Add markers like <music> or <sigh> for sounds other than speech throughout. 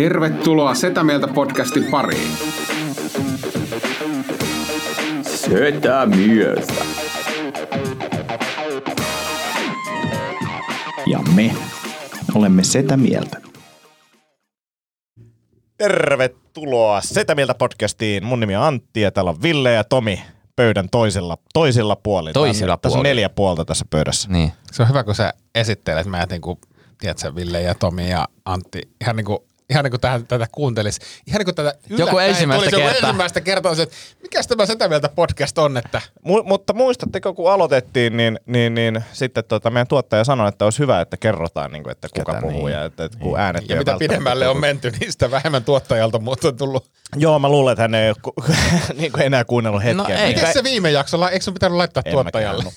Tervetuloa Setä Mieltä podcastin pariin. Setä mieltä. Ja me olemme Setä Mieltä. Tervetuloa Setä Mieltä podcastiin. Mun nimi on Antti ja täällä on Ville ja Tomi pöydän toisella, toisilla puolilla. Toisilla Tässä on puolilla. neljä puolta tässä pöydässä. Niin. Se on hyvä, kun sä esittelet meidät niin kuin, tiedätkö, Ville ja Tomi ja Antti, ihan niin kuin, ihan niin kuin tähän, tätä kuuntelis. Ihan niin kuin tätä yllättäen ensimmäistä tulisi joku kertaa. ensimmäistä kertaa, että mikäs tämä Setä Mieltä podcast on, että Mu- mutta muistatteko, kun aloitettiin, niin, niin, niin sitten tota, meidän tuottaja sanoi, että olisi hyvä, että kerrotaan, niin kuin, että kuka Ketä puhuu niin. ja että, että kun äänet ja ei mitä pidemmälle on menty, niin sitä vähemmän tuottajalta mutta on tullut. Joo, mä luulen, että hän ei ole ku- <laughs> niin kuin enää kuunnellut hetkeä. No ei. Niin Mikäs kai- se viime jaksolla, eikö sun pitänyt laittaa En tuottajalle? <laughs>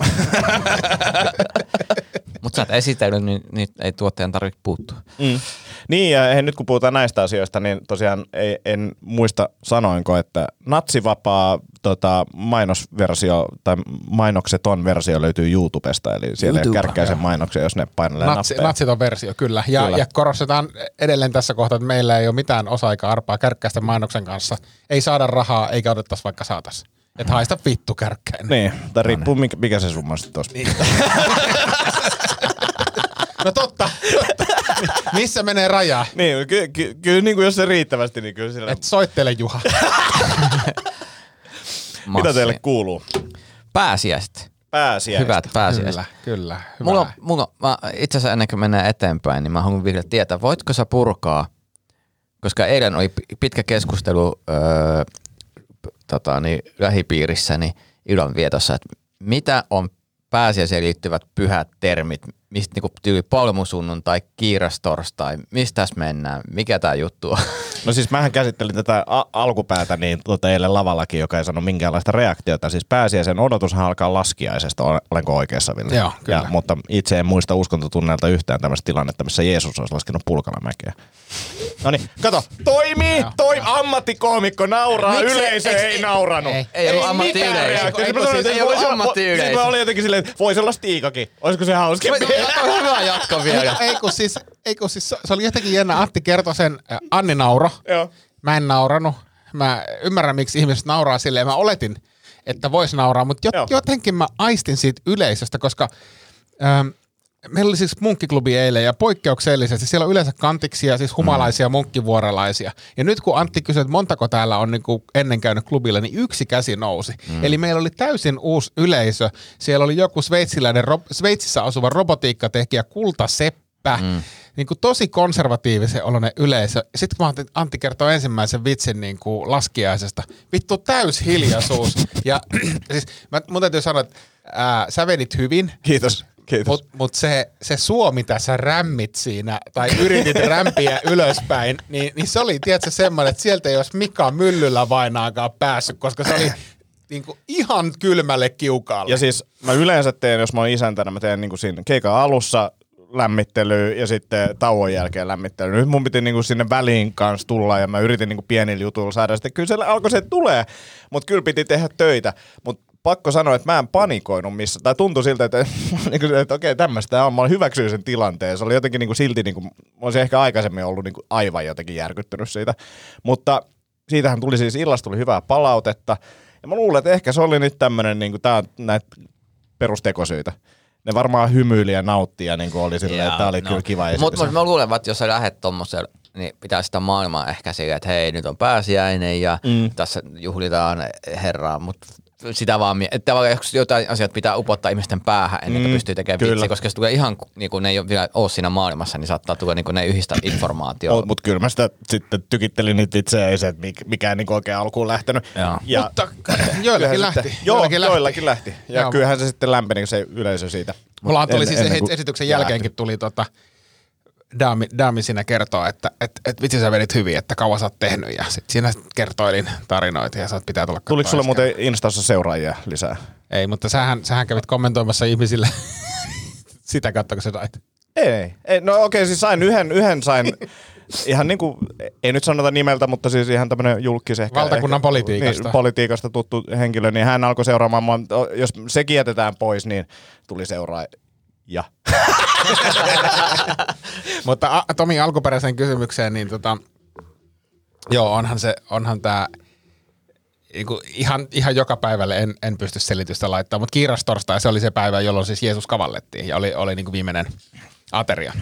Mutta sä et esitellyt, niin, niin ei tuottajan tarvitse puuttua. Mm. Niin, ja hei, nyt kun puhutaan näistä asioista, niin tosiaan ei, en muista sanoinko, että natsivapaa tota, mainosversio tai mainokseton versio löytyy YouTubesta, eli siellä YouTube. kärkkäisen mainoksia, jos ne painelee Natsi, nappeja. natsiton versio, kyllä. Ja, Kyllä. ja korostetaan edelleen tässä kohtaa, että meillä ei ole mitään osa eikä arpaa kärkkäisten mainoksen kanssa. Ei saada rahaa, eikä otettaisi vaikka saatas. Että haista vittu kärkkäin. Niin, tai riippuu mikä, mikä se summa sitten tuossa. <laughs> Niin. No totta, totta. Missä menee raja? niin, ky, ky, kyllä niin kuin jos se riittävästi, niin kyllä sillä... Et soittele Juha. Mitä teille kuuluu? Pääsiäiset. Pääsiäistä. Hyvät pääsiäiset. Kyllä, kyllä. Hyvä. Mulla mulla, mä, itse asiassa ennen kuin mennään eteenpäin, niin mä haluan vielä tietää, voitko sä purkaa, koska eilen oli pi- pitkä keskustelu öö, tota, niin, lähipiirissäni ilonvietossa, että mitä on pääsiäiseen liittyvät pyhät termit, mistä niinku tyyli palmusunnuntai, kiirastorstai, mistä tässä mennään, mikä tämä juttu on? No siis mähän käsittelin tätä a- alkupäätä niin tota eilen lavallakin, joka ei saanut minkäänlaista reaktiota. Siis pääsiäisen odotushan alkaa laskiaisesta, Olen- olenko oikeassa Ville? Joo, kyllä. Ja, mutta itse en muista uskontotunnelta yhtään tämmöistä tilannetta, missä Jeesus olisi laskenut pulkalamäkeä. No niin, kato, toimii, toi ammattikoomikko nauraa, Miksi? yleisö Eiks- ei nauranut. ei- ei ollut mitään ammattiyleisö. reaktiota. Eikö- Mä sanoin, ei että ollut voisi olla- ammattiyleisö. Siis mä olin jotenkin silleen, että voisi olla Stiikakin. Olisiko se hauskempi? Hyvä jatko vielä. ei kun siis, ei kun siis, se oli jotenkin jännä. Antti kertoi sen, Anni nauro. Joo. Mä en nauranut. Mä ymmärrän, miksi ihmiset nauraa silleen. Mä oletin, että vois nauraa, mutta jotenkin mä aistin siitä yleisöstä, koska ähm, meillä oli siis munkkiklubi eilen ja poikkeuksellisesti siellä on yleensä kantiksia, siis humalaisia munkkivuorelaisia. Ja nyt kun Antti kysyi, että montako täällä on niinku ennen käynyt klubilla, niin yksi käsi nousi. Mm. Eli meillä oli täysin uusi yleisö. Siellä oli joku sveitsiläinen, Sveitsissä asuva robotiikkatekijä Kulta Seppä. Mm. Niin kuin tosi konservatiivisen oloinen yleisö. Sitten kun Antti, Antti kertoo ensimmäisen vitsin niin kuin laskiaisesta, vittu täys hiljaisuus. <laughs> ja <clears throat> siis mä, mun täytyy sanoa, että ää, sä vedit hyvin. Kiitos. Kiitos. Mutta mut se, se suo, mitä sä rämmit siinä, tai yritit rämpiä <laughs> ylöspäin, niin, niin se oli, tiedätkö, semmoinen, että sieltä ei olisi Mika Myllyllä vainaakaan päässyt, koska se oli <clears throat> niinku ihan kylmälle kiukaalle. Ja siis mä yleensä teen, jos mä oon isäntänä, mä teen niinku siinä keikan alussa lämmittely ja sitten tauon jälkeen lämmittely. Nyt mun piti niinku sinne väliin kanssa tulla ja mä yritin niinku pienillä jutuilla saada sitten. Kyllä se alkoi se tulee, mutta kyllä piti tehdä töitä. Mutta pakko sanoa, että mä en panikoinut missä. Tai tuntui siltä, että, <laughs> se, että okei, tämmöistä on. Mä hyväksyin sen tilanteen. Se oli jotenkin niinku silti, niinku, mä olisin ehkä aikaisemmin ollut niinku aivan jotenkin järkyttynyt siitä. Mutta siitähän tuli siis illasta tuli hyvää palautetta. Ja mä luulen, että ehkä se oli nyt tämmönen, niinku, tää on näitä perustekosyitä. Ne varmaan hymyili ja nautti ja niinku oli silleen, että tää oli no. kyllä kiva esitys. Mutta mut mä luulen, että jos sä lähdet tommoselle, niin pitää sitä maailmaa ehkä silleen, että hei, nyt on pääsiäinen ja mm. tässä juhlitaan herraa, mutta sitä vaan, että tavallaan joskus jotain asiat pitää upottaa ihmisten päähän ennen kuin Mm, pystyy tekemään kyllä. vitsiä, koska se tulee ihan, niin kuin ne ei ole vielä ole siinä maailmassa, niin saattaa tulla niin kuin ne yhdistä informaatiota. Mutta kyllä mä sitä sitten tykittelin niitä itse, ei se, että mik- mikään niinku oikein alkuun lähtenyt. Joo. Ja Mutta joillakin lähti. Sitten, joo, joillakin lähti. joillakin lähti. Ja Joo. kyllähän se sitten lämpeni se yleisö siitä. Mulla tuli En- siis ennen en, esityksen jälkeenkin tuli tota, Daami, Daami siinä kertoo, että et, et vitsi sä vedit hyvin, että kauan sä oot tehnyt. Ja sit siinä kertoilin tarinoita ja sä oot pitää tulla Tuliko sulle muuten Instassa seuraajia lisää? Ei, mutta sähän, sähän kävit kommentoimassa ihmisille <laughs> sitä kautta, kun sä sait. Ei, ei. No okei, okay, siis sain yhden, yhden sain ihan niinku, ei nyt sanota nimeltä, mutta siis ihan tämmönen julkis ehkä. Valtakunnan ehkä, politiikasta. Niin, politiikasta tuttu henkilö, niin hän alkoi seuraamaan mua. Jos sekin jätetään pois, niin tuli seuraa ja. <laughs> Mutta a, Tomi alkuperäiseen kysymykseen, niin tota, Joo, onhan se, onhan tämä ihan, ihan joka päivälle en, en pysty selitystä laittamaan, mutta kiirastorstai se oli se päivä, jolloin siis Jeesus kavallettiin ja oli, oli niinku viimeinen ateria.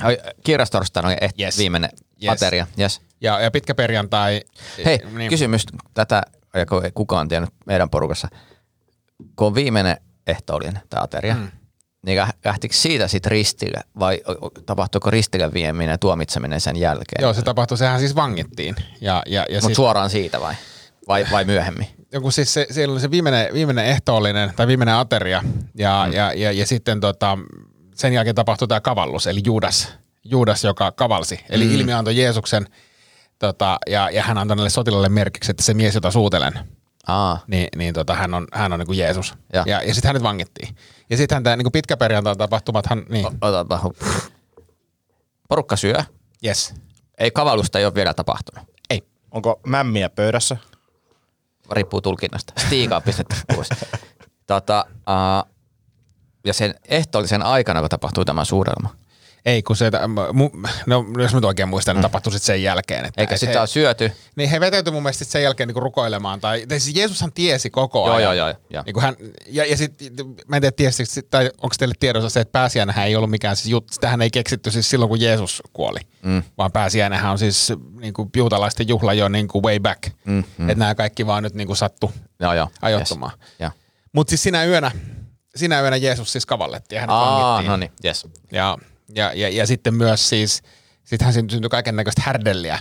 Kiirastorstaina oli eh, Yes. viimeinen Yes. ateria. Yes. Ja, ja pitkä perjantai. Hei, niin, kysymys tätä, ja kukaan tiennyt meidän porukassa. Kun on viimeinen ehtoollinen tämä ateria, mm. Niin lä- lähtikö siitä sitten ristille vai tapahtuiko ristille vieminen ja tuomitseminen sen jälkeen? Joo, se tapahtui, sehän siis vangittiin. Ja, ja, ja Mutta siis, suoraan siitä vai? Vai, vai myöhemmin? joku siis se, siellä oli se viimeinen, viimeinen ehtoollinen tai viimeinen ateria ja, mm. ja, ja, ja sitten tota, sen jälkeen tapahtui tämä kavallus, eli Juudas, Juudas joka kavalsi. Eli mm. ilmi antoi Jeesuksen tota, ja, ja hän antoi näille sotilaille merkiksi, että se mies, jota suutelen, Aa, niin, niin tota, hän on, hän on niin kuin Jeesus. Ja. Ja, ja sitten hänet vangittiin. Ja sittenhän tämä niin pitkäperjantain tapahtumathan, niin, otapa hu- Porukka syö. yes. Ei kavallusta ei ole vielä tapahtunut. Ei. Onko mämmiä pöydässä? riippuu tulkinnasta. Stiikaa pistetty pois. Tota, uh, ja sen ehtoollisen aikana, kun tapahtuu tämä suurelma. Ei, kun se, mu, no, jos mä nyt oikein muistan, niin tapahtui sitten sen jälkeen. Että Eikä sitä ole syöty. Niin he vetäytyi mun mielestä sen jälkeen niinku rukoilemaan. Tai, tai siis Jeesushan tiesi koko Joo, ajan. joo, joo, joo. Niin hän, ja, ja sit, mä en tiedä, tiesi, tai onko teille tiedossa se, että pääsiäinähän ei ollut mikään, siis jut, sitähän ei keksitty siis silloin, kun Jeesus kuoli. Mm. Vaan pääsiäinähän on siis niinku juutalaisten juhla jo niinku way back. Mm, mm. Että nämä kaikki vaan nyt niinku sattu Joo, joo. ajoittumaan. Yes. Joo. Mutta siis sinä yönä, sinä yönä Jeesus siis kavallettiin ja hänet Aa, vangittiin. no niin, yes. Ja, ja, ja, ja sitten myös siis, sittenhän siinä syntyi kaiken näköistä härdelliä.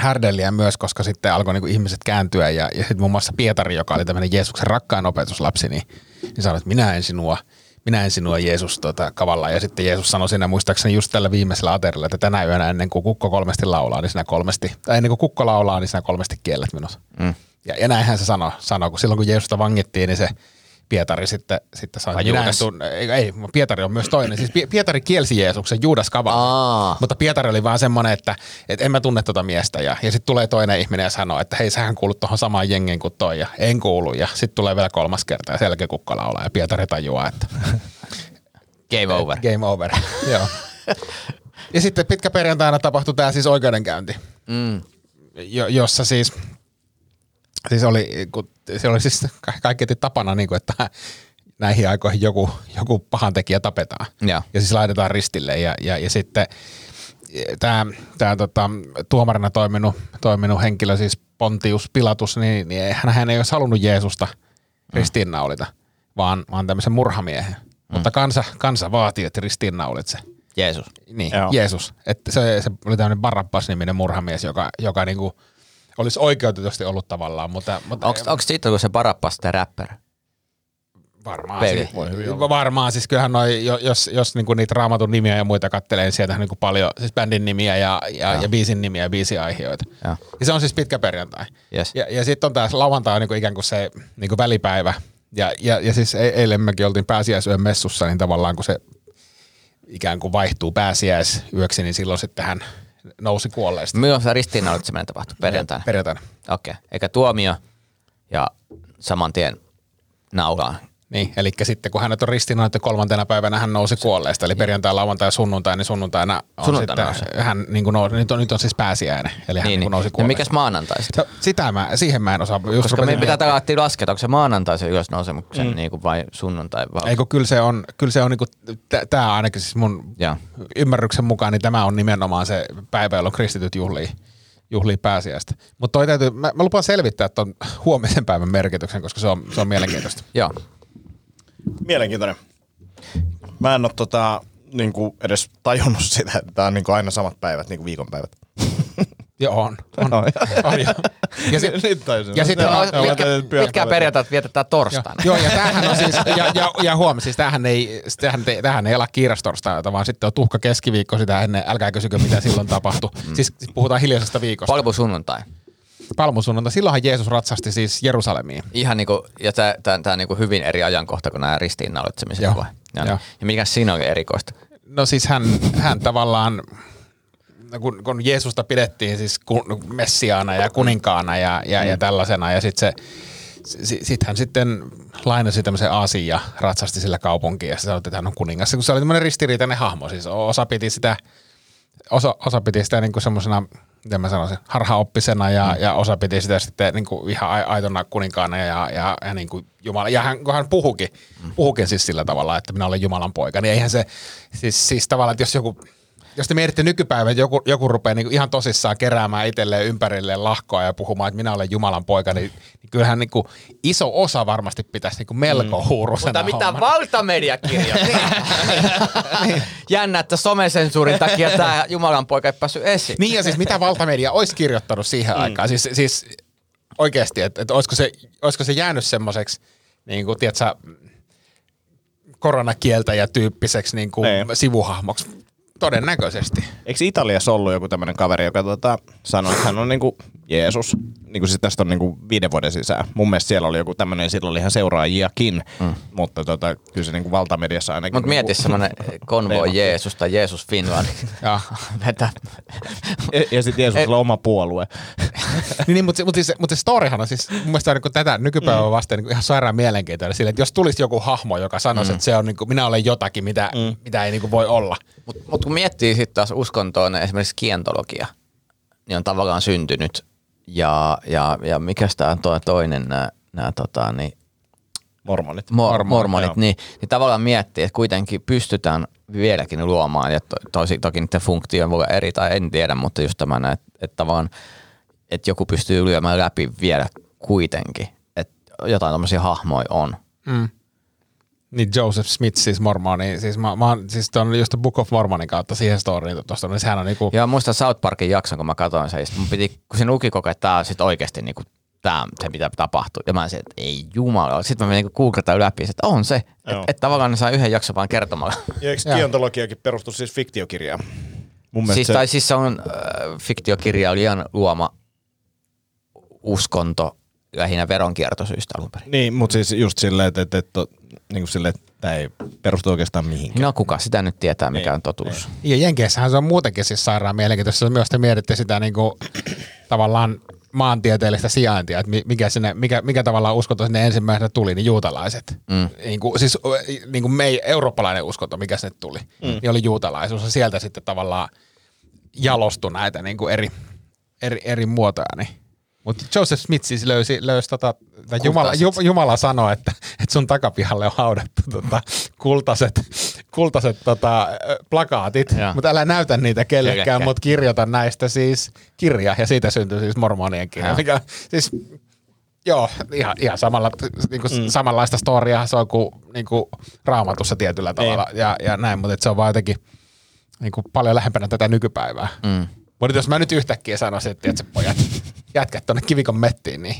Härdelliä myös, koska sitten alkoi niinku ihmiset kääntyä ja, ja sitten muun muassa Pietari, joka oli tämmöinen Jeesuksen rakkain opetuslapsi, niin, niin sanoi, että minä en sinua, minä en sinua Jeesus tota, kavalla. Ja sitten Jeesus sanoi siinä muistaakseni just tällä viimeisellä aterilla, että tänä yönä ennen kuin kukko kolmesti laulaa, niin sinä kolmesti, tai ennen kuin kukko laulaa, niin sinä kolmesti kiellet minut. Mm. Ja, ja näinhän se sanoi, sanoi, kun silloin kun Jeesusta vangittiin, niin se Pietari sitten, sitten sanoi, Vai että minä en Juudas? tunne, ei, ei, Pietari on myös toinen. Siis Pi- Pietari kielsi Jeesuksen, Juudas kavalla. Aa. Mutta Pietari oli vaan semmoinen, että, että en mä tunne tota miestä. Ja, ja sitten tulee toinen ihminen ja sanoo, että hei, sähän kuulut tuohon samaan jengiin kuin toi. Ja en kuulu. Ja sitten tulee vielä kolmas kerta ja kukko laulaa. Ja Pietari tajuaa, että <laughs> Game over. <laughs> game over. <laughs> Joo. Ja sitten pitkä perjantaina tapahtui tämä siis oikeudenkäynti, Mm. jo, jossa siis, siis oli, kun, se oli siis ka- kaiketi tapana, niin kuin, että näihin aikoihin joku, joku pahantekijä tapetaan. Joo. Ja siis laitetaan ristille ja, ja, ja sitten tämä tää, tota, tuomarina toiminut, toiminut henkilö, siis Pontius Pilatus, niin, niin hän, hän ei olisi halunnut Jeesusta ristiinnaulita, vaan, vaan tämmöisen murhamiehen. Mm. Mutta kansa, kansa vaatii, että ristiinnaulit se. Jeesus. Niin, Joo. Jeesus. Että se, se oli tämmöinen Barabbas-niminen murhamies, joka, joka niinku olisi oikeutetusti ollut tavallaan, mutta, mutta Onko, onko siitä kun se Barabas tämä rapper? varmaan, Peli. siis, varmaan, siis kyllähän noi, jo- jos, jos niinku niitä raamatun nimiä ja muita kattelee, niin sieltähän niinku paljon, siis bändin nimiä ja, ja, ja biisin nimiä ja biisiaihioita. Joo. Ja se on siis pitkä perjantai. Yes. Ja, ja sitten on taas lauantai on niinku ikään kuin se niinku välipäivä. Ja, ja, ja siis e- eilen mekin oltiin pääsiäisyön messussa, niin tavallaan kun se ikään kuin vaihtuu pääsiäisyöksi, niin silloin sitten hän nousi kuolleesta. Milloin se ristiinnaulitseminen tapahtui? Perjantaina? Perjantaina. Okei. Okay. Eikä tuomio ja saman tien naulaan. Niin, eli sitten kun hänet on ristiinnaulittu kolmantena päivänä, hän nousi kuolleesta. Eli perjantai, lauantai ja sunnuntai, niin sunnuntaina on Sunnuntaina sitten, hän niin kuin nousi, nyt, on, nyt on siis pääsiäinen. Eli hän niin, Niin, niin nousi niin. Ja kuolleesta. mikäs maanantai sitten? No, sitä mä, siihen mä en osaa. Just Koska meidän pitää laskea, että onko se maanantai se ylösnousemuksen mm. niin kuin vai sunnuntai vai? Ei kun kyllä se on, kyllä se on niinku, tämä ainakin siis mun Joo. ymmärryksen mukaan, niin tämä on nimenomaan se päivä, jolloin kristityt juhlii, juhlii pääsiäistä. Mutta toi täytyy, mä, mä lupaan selvittää tuon huomisen päivän merkityksen, koska se on, se on mielenkiintoista. Joo. Mielenkiintoinen. Mä en ole tota, niinku edes tajunnut sitä, että tää on niinku aina samat päivät, niinku viikonpäivät. <laughs> Joo, on. On, <laughs> on, on jo. Ja, sit, <laughs> Nyt tajusin. ja sitten Joo, on, mä Pitkä, pitkää perjantaita vietetään torstaina. Joo, ja tämähän on siis, ja, ja, ja huom, siis tämähän ei, tämähän, ei- tämähän ei ala kiirastorstaita, vaan sitten on tuhka keskiviikko sitä ennen, älkää kysykö mitä silloin tapahtui. Mm. Siis, siis puhutaan hiljaisesta viikosta. Palmu sunnuntai. Palmusunnuntai, silloinhan Jeesus ratsasti siis Jerusalemiin. Ihan niinku, ja tää, tää, tää on niinku hyvin eri ajankohta kuin nämä ristiinnaulitsemiset Joo, vai? Joo. joo. Ja mikä siinä oli erikoista? No siis hän, hän tavallaan, no kun, kun Jeesusta pidettiin siis kun, messiaana ja kuninkaana ja, ja, ja tällaisena ja sitten se, si- sit hän sitten lainasi tämmöisen Aasin ja ratsasti sillä kaupunkiin ja se sanoi, että hän on kuningas. Kun se oli tämmöinen ristiriitainen hahmo, siis osa piti sitä, osa, osa piti sitä niin kuin semmoisena miten mä sanoisin, harhaoppisena ja, mm. ja osa piti sitä sitten niin kuin ihan ai- aitona kuninkaana ja, ja, ja niin kuin Jumala. Ja hän, kun hän puhukin, mm. puhukin siis sillä tavalla, että minä olen Jumalan poika, niin eihän se, siis, siis tavallaan, että jos joku, jos te mietitte nykypäivän, että joku, joku rupeaa niin ihan tosissaan keräämään itselleen ympärilleen lahkoa ja puhumaan, että minä olen Jumalan poika, niin, niin kyllähän niin kuin iso osa varmasti pitäisi niin kuin melko mm. huurusena Mutta mitä hommana. valtamedia kirjoitti? <laughs> Jännä, että somesensuurin takia tämä Jumalan poika ei päässyt esiin. Niin ja siis mitä valtamedia olisi kirjoittanut siihen mm. aikaan? Siis, siis oikeasti, että, että olisiko, se, olisiko se jäänyt semmoiseksi, niin kuin, tiedätkö, koronakieltäjä tyyppiseksi niin kuin Ei. sivuhahmoksi? Todennäköisesti. Eikö Italiassa ollut joku tämmöinen kaveri, joka tota, sanoi, että hän on niinku Jeesus? Niinku siis tästä on niinku viiden vuoden sisään. Mun mielestä siellä oli joku tämmöinen, sillä oli ihan seuraajiakin, mm. mutta tota, kyllä se niinku valtamediassa ainakin... Mutta mieti niinku, semmoinen konvoi Jeesus tai Jeesus Finland. <laughs> Ja. Ja, ja sitten Jeesuksella on oma puolue. <laughs> niin, niin, mutta, mutta, siis, mutta se storyhan on siis mun mielestä niin tätä nykypäivää mm. vasten niin ihan sairaan mielenkiintoinen sille, että jos tulisi joku hahmo, joka sanoisi, mm. että se on niin kuin, minä olen jotakin, mitä, mm. mitä ei niin kuin voi olla. Mutta mut kun miettii sitten taas uskontoon, esimerkiksi kientologia, niin on tavallaan syntynyt. Ja, ja, ja mikä tämä on toi toinen, nämä tota, niin, Mormonit. Mor- mormonit, mormonit niin, niin tavallaan miettii, että kuitenkin pystytään vieläkin luomaan, ja to, tosi, toki niiden funktio voi olla eri tai en tiedä, mutta just tämä, että, että tavallaan, että joku pystyy lyömään läpi vielä kuitenkin, että jotain tämmöisiä hahmoja on. Mm. Niin Joseph Smith, siis mormoni, siis mä, mä oon, siis ton just Book of Mormonin kautta siihen storyin tuosta, niin sehän on niinku, Ja muistan South Parkin jakson, kun mä katsoin sen, mun piti, kun siinä luki koko että tää on sit oikeasti niinku, tää, se mitä tapahtuu. Ja mä sanoin, että ei jumala. Sitten mä menin niinku googletaan läpi, että on se. Että Joo. et tavallaan ne saa yhden jakson vaan kertomalla. Ja eikö Joo. kientologiakin perustu siis fiktiokirjaan? Mun mielestä siis, se, tai siis se on äh, fiktiokirjailijan luoma uskonto lähinnä veronkiertosyistä alun perin. Niin, mutta siis just silleen, että, että, että, niin kuin silleen, että tämä ei perustu oikeastaan mihinkään. No kuka sitä nyt tietää, mikä Ei, on totuus. ja Jenkeissähän se on muutenkin siis sairaan mielenkiintoista, jos myös te mietitte sitä niinku, tavallaan maantieteellistä sijaintia, että mi- mikä, sinne, mikä, mikä tavallaan uskonto sinne ensimmäisenä tuli, niin juutalaiset. Mm. Niin kuin, siis niin kuin me, eurooppalainen uskonto, mikä sinne tuli, mm. niin oli juutalaisuus. Ja sieltä sitten tavallaan jalostui näitä niin kuin eri, eri, eri muotoja. Niin. Mutta Joseph Smith siis löysi, löysi tota, Jumala, Ju, Jumala sanoi, että, että sun takapihalle on haudattu tota, kultaiset, kultaiset tota, plakaatit, mutta älä näytä niitä kellekään, mutta kirjoita näistä siis kirja, ja siitä syntyy siis mormonien kirja. Joo. Mikä, siis, joo, ihan, ihan samalla, niin kuin mm. samanlaista storia se on kuin, niin kuin raamatussa tietyllä tavalla, ja, ja näin, mutta se on vaan jotenkin niin kuin paljon lähempänä tätä nykypäivää. Mm. Mutta jos mä nyt yhtäkkiä sanoisin, että tiedätkö, pojat, jätkät tonne kivikon mettiin, niin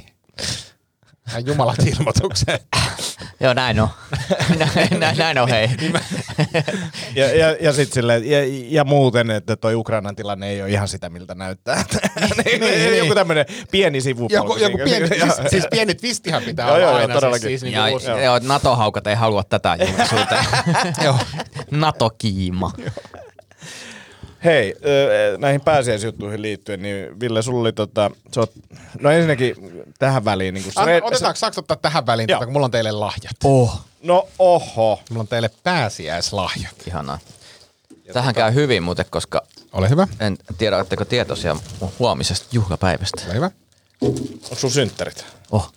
ihan jumalat ilmoitukseen. <laughs> Joo, näin on. <laughs> näin, näin, näin on, hei. <laughs> Ja, ja, ja sitten silleen, ja, ja muuten, että toi Ukrainan tilanne ei ole ihan sitä, miltä näyttää. niin, niin, joku tämmöinen pieni sivupolku. Joku, joku pieni, Joo, siis, siis pieni twistihän pitää Joo, olla joo, joo, aina. todellakin. Siis, siis Ja, niin kuin, joo, NATO-haukat ei halua tätä julkisuuteen. joo. NATO-kiima. Hei, näihin pääsiäisjuttuihin liittyen, niin Ville, sulla oli tota, sä oot, no ensinnäkin tähän väliin. Niin Anna, Red, otetaanko, saako ottaa tähän väliin, tätä, kun mulla on teille lahjat. Oh. No oho. Mulla on teille pääsiäislahjat. Ihanaa. Tähän käy hyvin muuten, koska Ole hyvä, en tiedä, oletteko tietoisia huomisesta juhlapäivästä. ole hyvä. Onko sun synttärit? Oh.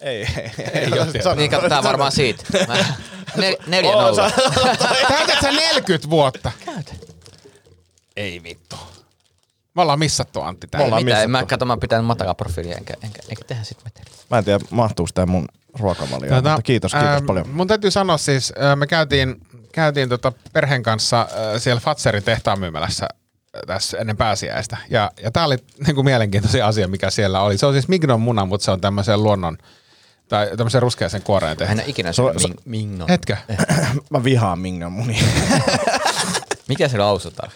Ei, ei, ei, Ei. Niin, katsotaan varmaan siitä. Mä, nel, neljä Oo, nolla. Täytät sä 40 vuotta? Ei vittu. Me ollaan missattu Antti Me täällä. ollaan Mitä, en mä kato, mä pitän matalaa profiilia, enkä, enkä, enkä tehdä sit mitään. Mä en tiedä, mahtuuko tää mun ruokavalioon, mutta kiitos, kiitos ähm, paljon. Mun täytyy sanoa siis, äh, me käytiin, käytiin tota perheen kanssa äh, siellä Fatserin tehtaan myymälässä äh, tässä ennen pääsiäistä. Ja, ja tää oli <laughs> niinku mielenkiintoisin asia, mikä siellä oli. Se on siis Mignon muna, mutta se on tämmöisen luonnon, tai tämmöisen ruskeaseen kuoreen Mä tehty. en ole ikinä syönyt ming, mingno. Hetkö? <clears throat> Mä vihaan Mingan munia. <laughs> Mikä se lausutaan?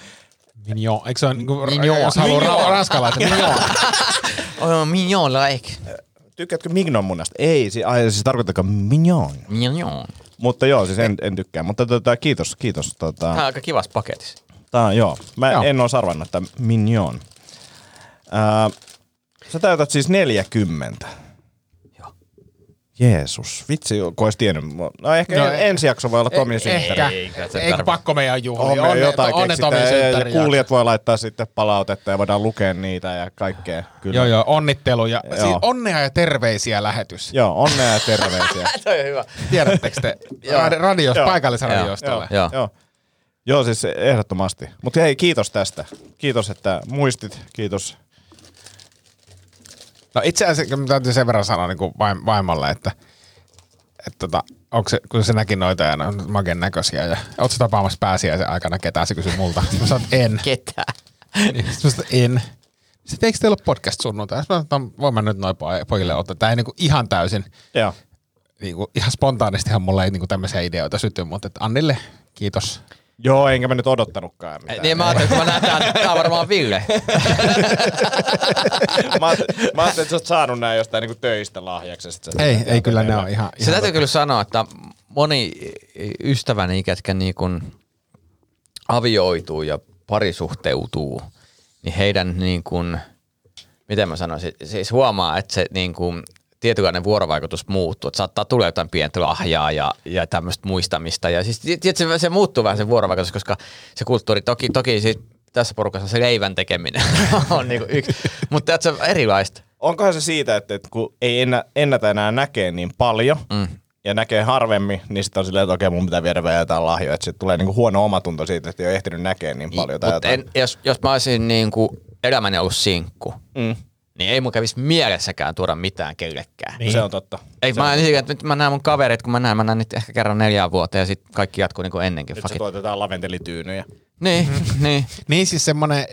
Mignon. Eikö se ole, niinku, Mignon. jos haluaa Mignon. ra- ranskalaisen? Mignon. <laughs> Oh, mignon like. Tykkäätkö Mignon munasta? Ei, si- ai, siis tarkoittaako mignon? Mignon. Mutta joo, siis en, en tykkää. Mutta tota, kiitos, kiitos. Tota, Tää on aika kivas paketissa. tää, joo. Mä Joo. en oo arvannut, että mignon. Ää, sä täytät siis 40. Jeesus, vitsi, kun olisi tiennyt. No ehkä No, no, e- ensi jakso voi olla Tomin Eh- synttäri. Ehkä. Eikä pakko meidän juhlia. On Onne- jotain ja synttäri kuulijat voi laittaa sitten palautetta ja voidaan lukea niitä ja kaikkea. Kyllä. Joo, joo, onnitteluja. Joo. Siis onnea ja terveisiä lähetys. Joo, onnea ja terveisiä. <laughs> Toi on hyvä. Tiedättekö te? Radi- Radios, Joo. paikallisradiostolle. joo, Joo. joo. Joo, siis ehdottomasti. Mutta hei, kiitos tästä. Kiitos, että muistit. Kiitos. No itse asiassa mä täytyy sen verran sanoa niin kuin vaim- vaimolle, että, että tota, onko se, kun se näki noita ja ne on maken näköisiä ja ootko tapaamassa pääsiäisen aikana ketään, se kysyi multa. Sitten mä sanoin, että en. <laughs> Ketään. Niin, Sitten mä sanoin, en. Sitten eikö teillä ole podcast sunnuntai? Sitten mä sanoin, että voin mä nyt noin poj- pojille ottaa. Tämä ei niinku ihan täysin, Joo. niinku, ihan spontaanistihan mulla ei niinku tämmöisiä ideoita syty, mutta että Annille kiitos. Joo, enkä mä nyt odottanutkaan mitään. Niin mä ajattelin, että kun mä näen tämän, tää on varmaan Ville. <laughs> mä, ajattelin, mä ajattelin, että sä oot saanut näin jostain niinku töistä lahjaksi. Ei, ei kyllä ne on ihan, Se ihan täytyy kyllä sanoa, että moni ystäväni, ketkä niin kuin avioituu ja parisuhteutuu, niin heidän niin kuin, miten mä sanoisin, siis huomaa, että se niin kuin tietynlainen vuorovaikutus muuttuu, että saattaa tulla jotain pientä lahjaa ja, ja tämmöistä muistamista. Ja siis tiedätkö, se, se muuttuu vähän se vuorovaikutus, koska se kulttuuri, toki, toki siis tässä porukassa se leivän tekeminen <laughs> on niin kuin yksi, mutta se erilaista. Onkohan se siitä, että, että kun ei ennä, ennätä enää näkee niin paljon, mm. ja näkee harvemmin, niin sitten on silleen, että okei, mun pitää viedä vielä jotain lahjoja. Että tulee niinku huono omatunto siitä, että ei ole ehtinyt näkee niin paljon. Tai en, jos, jos mä olisin niin kuin elämäni ollut sinkku, Mm. Niin ei mun kävisi mielessäkään tuoda mitään kellekään. Niin. Se on totta. Ei, mä, niin, että nyt mä näen mun kaverit, kun mä näen, mä näen nyt ehkä kerran neljään vuoteen ja sitten kaikki jatkuu niin kuin ennenkin. Nyt Fuck se tuotetaan laventelityynyjä. Niin, niin. <laughs> Niin siis semmoinen,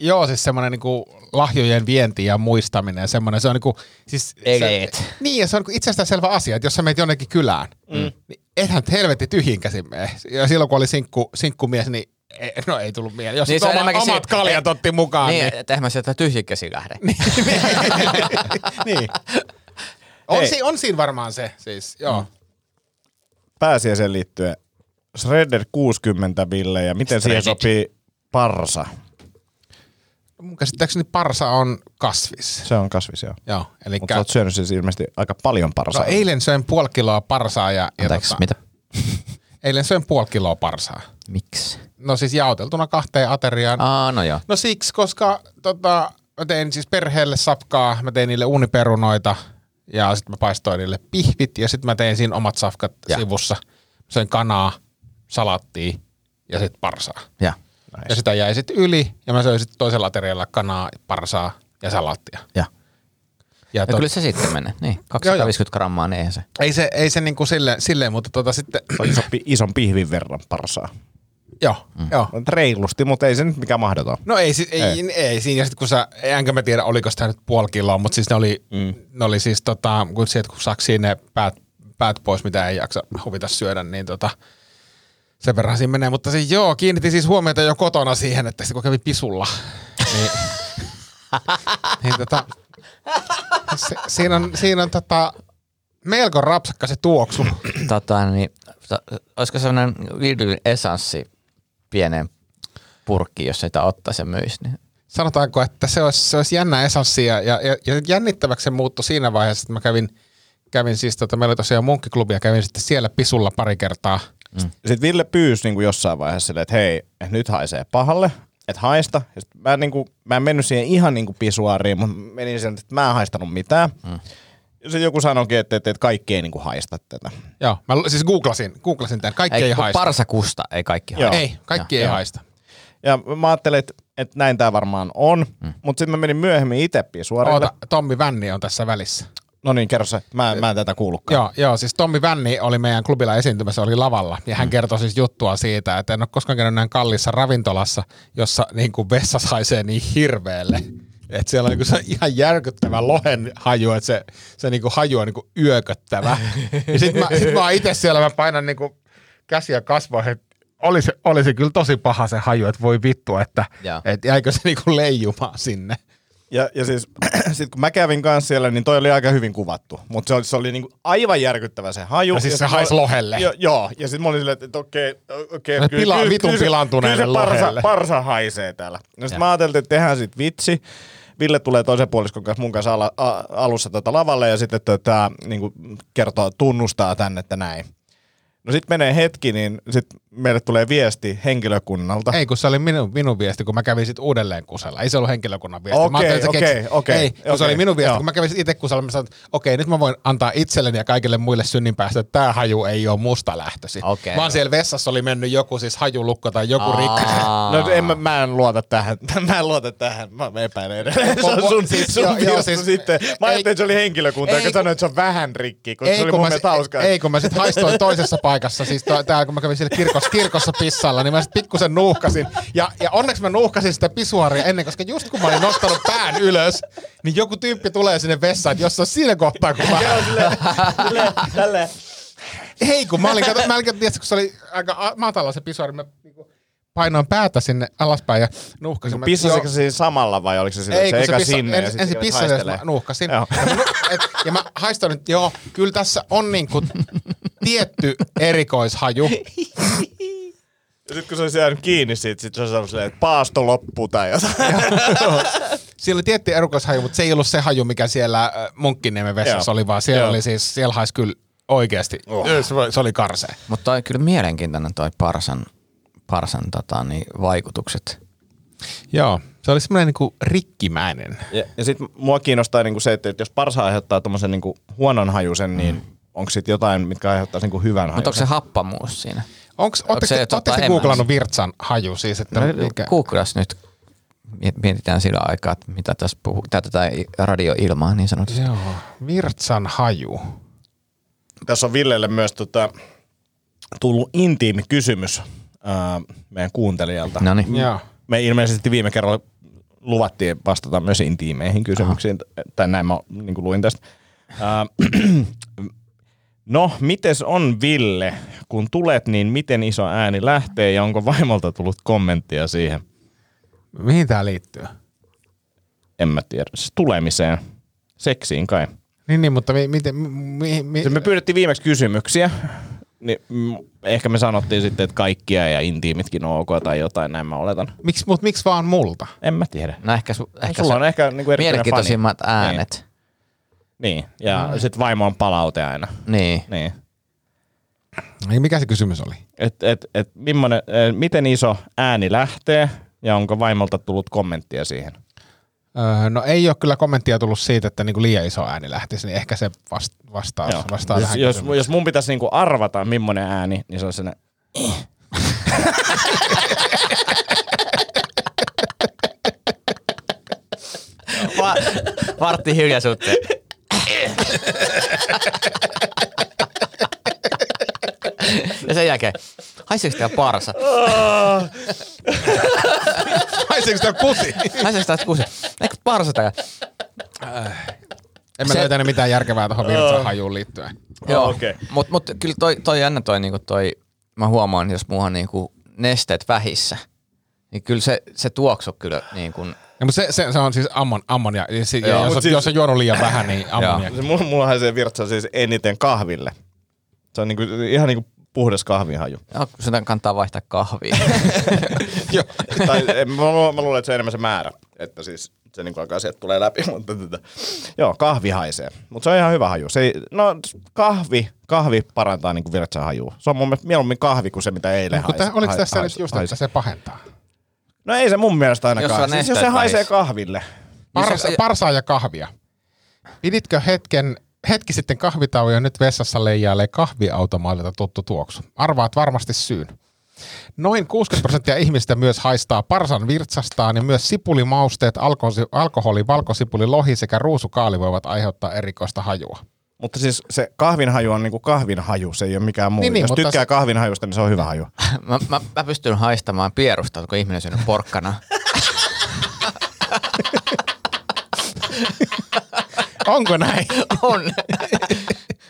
joo siis semmoinen niinku lahjojen vienti ja muistaminen ja semmoinen, se on niinku, siis Eleet. se, niin ja se on niinku itsestäänselvä asia, että jos sä meet jonnekin kylään, mm. niin ethän helvetti tyhjin käsin mene. Ja silloin kun oli sinkku, sinkkumies, niin ei, <laughs> no ei tullut mieleen. Jos Niin niin se on oma, omat se- kaljat otti mukaan, niin, niin, että mä sieltä tyhjikkäsi lähde. niin. <laughs> On, Hei. si, on siinä varmaan se, siis joo. Mm. Pääsiäisen liittyen Shredder 60 bille ja miten siihen Shredded. sopii parsa? Mun käsittääkseni parsa on kasvis. Se on kasvis, joo. Joo, eli Mutta sä oot syönyt siis ilmeisesti aika paljon parsaa. no, eilen söin puoli kiloa parsaa ja, ja Anteeksi, mitä? <laughs> eilen söin puoli kiloa parsaa. Miksi? No siis jaoteltuna kahteen ateriaan. Aa, no joo. No siksi, koska tota, mä tein siis perheelle sapkaa, mä tein niille uniperunoita ja sitten mä paistoin niille pihvit ja sitten mä tein siinä omat safkat Ja. sivussa. Söin kanaa, salattia ja sitten parsaa. Ja. Nice. Ja sitä jäi sitten yli ja mä söin sitten toisella aterialla kanaa, parsaa ja salattia. Ja. Ja Ja tot, kyllä se sitten menee. Niin, 250 grammaa, niin eihän se. ei se, ei se niinku silleen, silleen, mutta tota sitten, Iso, ison pihvin verran parsaa. Joo, mm. joo. Reilusti, mutta ei se nyt mikään mahdoton. No ei, si- ei, Ei. ei. siinä. Ja sit kun sä, enkä mä tiedä, oliko sitä nyt puoli kiloa, mutta siis ne oli, mm. ne oli siis tota, kun sieltä kun saksii ne päät, päät pois, mitä ei jaksa huvita syödä, niin tota, sen verran siinä menee. Mutta siis joo, kiinnitin siis huomiota jo kotona siihen, että sitten kun kävi pisulla, niin, <laughs> niin tota, se, siinä on, siinä on tota, melko rapsakka se tuoksu. Tota, niin, to, olisiko sellainen Lidlin esanssi pienen purkki, jos sitä ottaisi ja myisi, niin sanotaanko, että se olisi, se olisi jännä esanssi ja, ja, ja jännittäväksi se muuttui siinä vaiheessa, että mä kävin, kävin siis, tota, meillä oli tosiaan munkkiklubia, kävin sitten siellä pisulla pari kertaa. Sitten Ville pyysi niin kuin jossain vaiheessa silleen, että hei, nyt haisee pahalle, että haista. Ja mä, niin kuin, mä en mennyt siihen ihan niin kuin pisuaariin, mutta menin sen, että mä en haistanut mitään. Mm. Ja sitten joku sanoikin, että, että, että kaikki ei niin kuin haista tätä. Joo, mä siis googlasin, googlasin tämän, kaikki ei, ei, haista. parsakusta ei kaikki Joo. haista. Ei, kaikki ei haista. Ja mä ajattelin, että, että näin tämä varmaan on, mm. mutta sitten mä menin myöhemmin itse pisuarille. Oota, Tommi Vänni on tässä välissä. No niin, kerro se. Mä, mä en tätä kuullutkaan. Joo, joo, siis Tommi Vänni oli meidän klubilla esiintymässä, oli lavalla, ja hän kertoi siis juttua siitä, että en ole koskaan käynyt näin kalliissa ravintolassa, jossa niin kuin vessas haisee niin hirveelle. Että siellä on niin kuin se ihan järkyttävä lohen haju, että se, se niin kuin haju on niin kuin yököttävä. Ja sit mä, sit mä oon itse siellä, mä painan niin kuin käsiä kasvoihin, että oli se, oli se kyllä tosi paha se haju, että voi vittu, että Joo. et jäikö se niin kuin leijumaan sinne. Ja, ja siis <clears throat> sit kun mä kävin kanssa siellä, niin toi oli aika hyvin kuvattu. Mutta se oli, se oli niinku aivan järkyttävä se haju. Ja siis sit se haisi lohelle. Jo, joo, ja sitten mä olin silleen, että okei, okei. Se pila- vitun kyllä se- pilantuneelle kyllä se parsa, lohelle. parsa haisee täällä. No sit mä ajattelin, että tehdään sit vitsi. Ville tulee toisen puoliskon kanssa mun kanssa ala, a, alussa tota lavalle ja sitten tota, niin kertoo, tunnustaa tänne, että näin. No sitten menee hetki, niin sitten meille tulee viesti henkilökunnalta. Ei, kun se oli minun, minun viesti, kun mä kävin sit uudelleen kusella. Ei se ollut henkilökunnan viesti. Mä Okei, se okei, okei, Ei, kun se okei, oli minun viesti, joo. kun mä kävin itse kusella. Mä sanoin, että okei, nyt mä voin antaa itselleni ja kaikille muille synninpäästä, että tämä haju ei ole musta lähtöisin. Okei. Vaan siellä vessassa oli mennyt joku siis hajulukko tai joku rikki. No en, mä, mä en luota tähän. <laughs> Mä en luota tähän. Mä epäilen edelleen. Se on sun, Siis, sun joo, joo, virsta siis- sitten. Mä ajattelin, että se oli henkilökunta, ei, joka kun- sanoi, että se on vähän rikki, koska se oli kun mun mielestä ei, kun mä sit haistoin toisessa paikassa, siis to, täällä kun mä kävin siellä kirkossa, kirkossa pissalla, niin mä sit pikkusen nuuhkasin. Ja, ja onneksi mä nuuhkasin sitä pisuaria ennen, koska just kun mä olin nostanut pään ylös, niin joku tyyppi tulee sinne vessaan, että jos se on siinä kohtaa, kun mä... Ei, kun mä olin, kato, mä olin, tiedätkö, kun se oli aika matala se pisuari, mä niinku painoin päätä sinne alaspäin ja nuuhkasin. Mä- Pissasiko joo. se siinä samalla vai oliko se sillä, Ei, että se se eka pissa, sinne en, ja sitten pissasin, mä nuuhkasin. Joo. Ja mä, et, ja mä haistan nyt, joo, kyllä tässä on niinku tietty erikoishaju. Ja sitten kun se olisi jäänyt kiinni siitä, sit se olisi ollut silleen, että paasto loppuu tai jotain. Siellä oli tietty erikoishaju, mutta se ei ollut se haju, mikä siellä äh, Munkkiniemen vessassa Joo. oli, vaan siellä Joo. oli siis, siellä haisi kyllä oikeasti, oh. se, oli- se oli karsea. Mutta toi on kyllä mielenkiintoinen toi Parsan, Parsan tota, niin, vaikutukset. Joo, se oli semmoinen niinku rikkimäinen. Ja, ja sitten mua kiinnostaa niinku se, että, että jos parsa aiheuttaa tommosen niinku huonon hajusen, niin onko sitten jotain, mitkä aiheuttaa niinku hyvän Mutta onko se happamuus siinä? Onko, se, tota, te enemmän? googlannut virtsan haju siis, että No, mikä? Googlas nyt miet- mietitään sillä aikaa, että mitä tässä puhuu. Tätä radioilmaa niin sanotusti. Joo, virtsan haju. Tässä on Villelle myös tota, tullut intiimi kysymys ää, meidän kuuntelijalta. No niin. Joo. Me ilmeisesti viime kerralla luvattiin vastata myös intiimeihin kysymyksiin, tai näin mä niin kuin luin tästä. Ää, no, mites on Ville? Kun tulet, niin miten iso ääni lähtee ja onko vaimolta tullut kommenttia siihen? Mihin tää liittyy? En mä tiedä. Siis tulemiseen. Seksiin kai. Niin, niin mutta mi, miten, mi, mi, Se me pyydettiin viimeksi kysymyksiä, niin mm, ehkä me sanottiin sitten, että kaikkia ja intiimitkin on ok tai jotain, näin mä oletan. miksi, mut miksi vaan multa? En mä tiedä. No ehkä, su, ehkä sulla on ehkä niinku erityinen mielenkiintoisimmat fani. äänet. Niin, ja mm. sitten vaimo on palaute aina. Niin. Niin. Ei, mikä se kysymys oli? Et, et, et, millainen, eh, miten iso ääni lähtee ja onko vaimolta tullut kommenttia siihen? Öö, no ei ole kyllä kommenttia tullut siitä, että niinku liian iso ääni lähtisi, niin ehkä se vast, vastaa, Joo. vastaa jos, tähän jos, kysymykseen. jos mun pitäisi niinku arvata, millainen ääni, niin se on sellainen... Va- vartti hiljaisuutta. Ja sen jälkeen, haiseeko tää parsa? Haiseeko sitä pusi? Haiseeko tää kuusi? Eikö parsa tää? En mä Se- löytänyt mitään järkevää tuohon virtsan hajuun liittyen. Joo, okay. mutta mut kyllä toi, toi jännä toi, niinku toi, mä huomaan, jos mulla on niinku nesteet vähissä, niin kyllä se, se tuoksu kyllä niin kuin, Ja, mutta se, se, se, on siis ammon, ammonia. Ja si- Joo, jos, on, siis- jos on juonut liian vähän, niin ammonia. Se, mulla, mulla haisee virtsa siis eniten kahville. Se on niinku, ihan niinku puhdas kahvihaju. no, sitä kannattaa vaihtaa kahvia. <laughs> Joo. tai en- mä, mä luulen, että se on enemmän se määrä. Että siis se niinku alkaa sieltä tulee läpi. <laughs> Mutta tota, joo, kahvi haisee. Mutta se on ihan hyvä haju. Se ei, no kahvi, kahvi parantaa niinku virtsan hajua. Se on mun mielestä mieluummin kahvi kuin se, mitä eilen Mutta haisi. oliko tässä haisi- nyt just, haisi. että se pahentaa? No ei se mun mielestä Jos ainakaan. on siis jos se haisee kahville. Par, Niin parsaa ja kahvia. Piditkö hetken, hetki sitten kahvitauon ja nyt vessassa leijailee kahviautomaatilta tuttu tuoksu? Arvaat varmasti syyn. Noin 60 prosenttia ihmistä myös haistaa parsan virtsastaan ja myös sipulimausteet, alko- alkoholi, valkosipuli, lohi sekä ruusukaali voivat aiheuttaa erikoista hajua. Mutta siis se kahvin haju on niinku kahvin haju, se ei ole mikään muu. Niin, niin, Jos mutta tykkää se- kahvin hajusta, niin se on hyvä haju. <laughs> mä, mä, mä pystyn haistamaan pierusta, kun ihminen syönyt porkkana. <laughs> Onko näin? <laughs> On.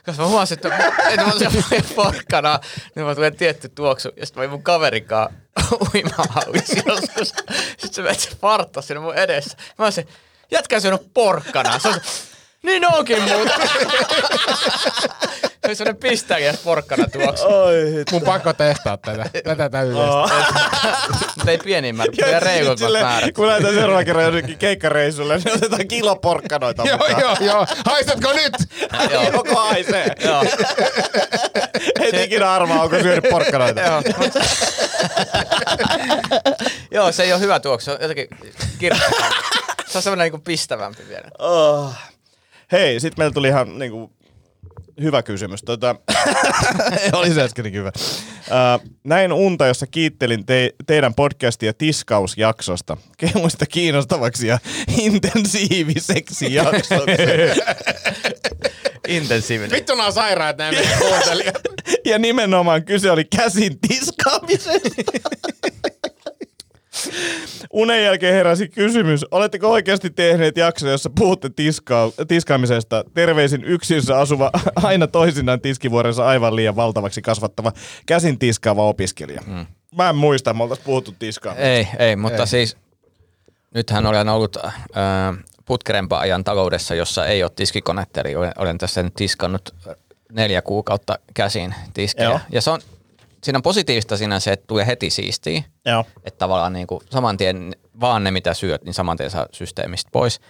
Koska mä huomasin, että, että mä syön porkkana, niin mä tulee tietty tuoksu. Ja sitten mä mun kaverikaan uimahauissa joskus. Sitten se meni se farttas siinä mun edessä. Mä olisin, jätkä on syönyt porkkana. Se on se, niin onkin muut. Se on sellainen pistäjä porkkana tuoksu. Oi, Mun pakko testaa tätä. Tätä täytyy Oh. Mutta ei pienimmät, vielä reilut määrät. Kun lähdetään seuraavan kerran jonnekin keikkareissulle, niin otetaan kilo porkkanoita Joo, mukaan. joo, joo. Haistatko nyt? Joo. Joko haisee. Joo. Et ikinä arvaa, onko syönyt porkkanoita. Joo. Joo, se ei ole hyvä tuoksu. Se on jotenkin kirkkaampi. Se on semmoinen niin pistävämpi vielä. Oh. Hei, sit meillä tuli ihan niinku, hyvä kysymys. Tota, <laughs> oli se äskenkin hyvä. Uh, näin unta, jossa kiittelin te- teidän podcastia tiskausjaksosta. Kehuin sitä kiinnostavaksi ja intensiiviseksi jaksoksi. <laughs> Intensiivinen. Vittu nää on sairaat meidän kuuntelijat. <laughs> ja nimenomaan kyse oli käsin tiskaamisesta. Unen jälkeen heräsi kysymys, oletteko oikeasti tehneet jakso, jossa puhutte tiska- tiskaamisesta? Terveisin yksinssä asuva, <laughs> aina toisinaan tiskivuorensa aivan liian valtavaksi kasvattava, käsin tiskaava opiskelija. Mm. Mä en muista, me oltais puhuttu tiskaamisesta. Ei, ei, mutta ei. siis nythän olen ollut äh, putkerempaa ajan taloudessa, jossa ei ole tiskikonetta, eli olen, olen tässä nyt tiskannut neljä kuukautta käsin tiskejä. Joo. Ja se on, siinä on positiivista siinä se, että tulee heti siistiä. Joo. Että tavallaan niin kuin saman tien vaan ne mitä syöt, niin saman tien saa systeemistä pois.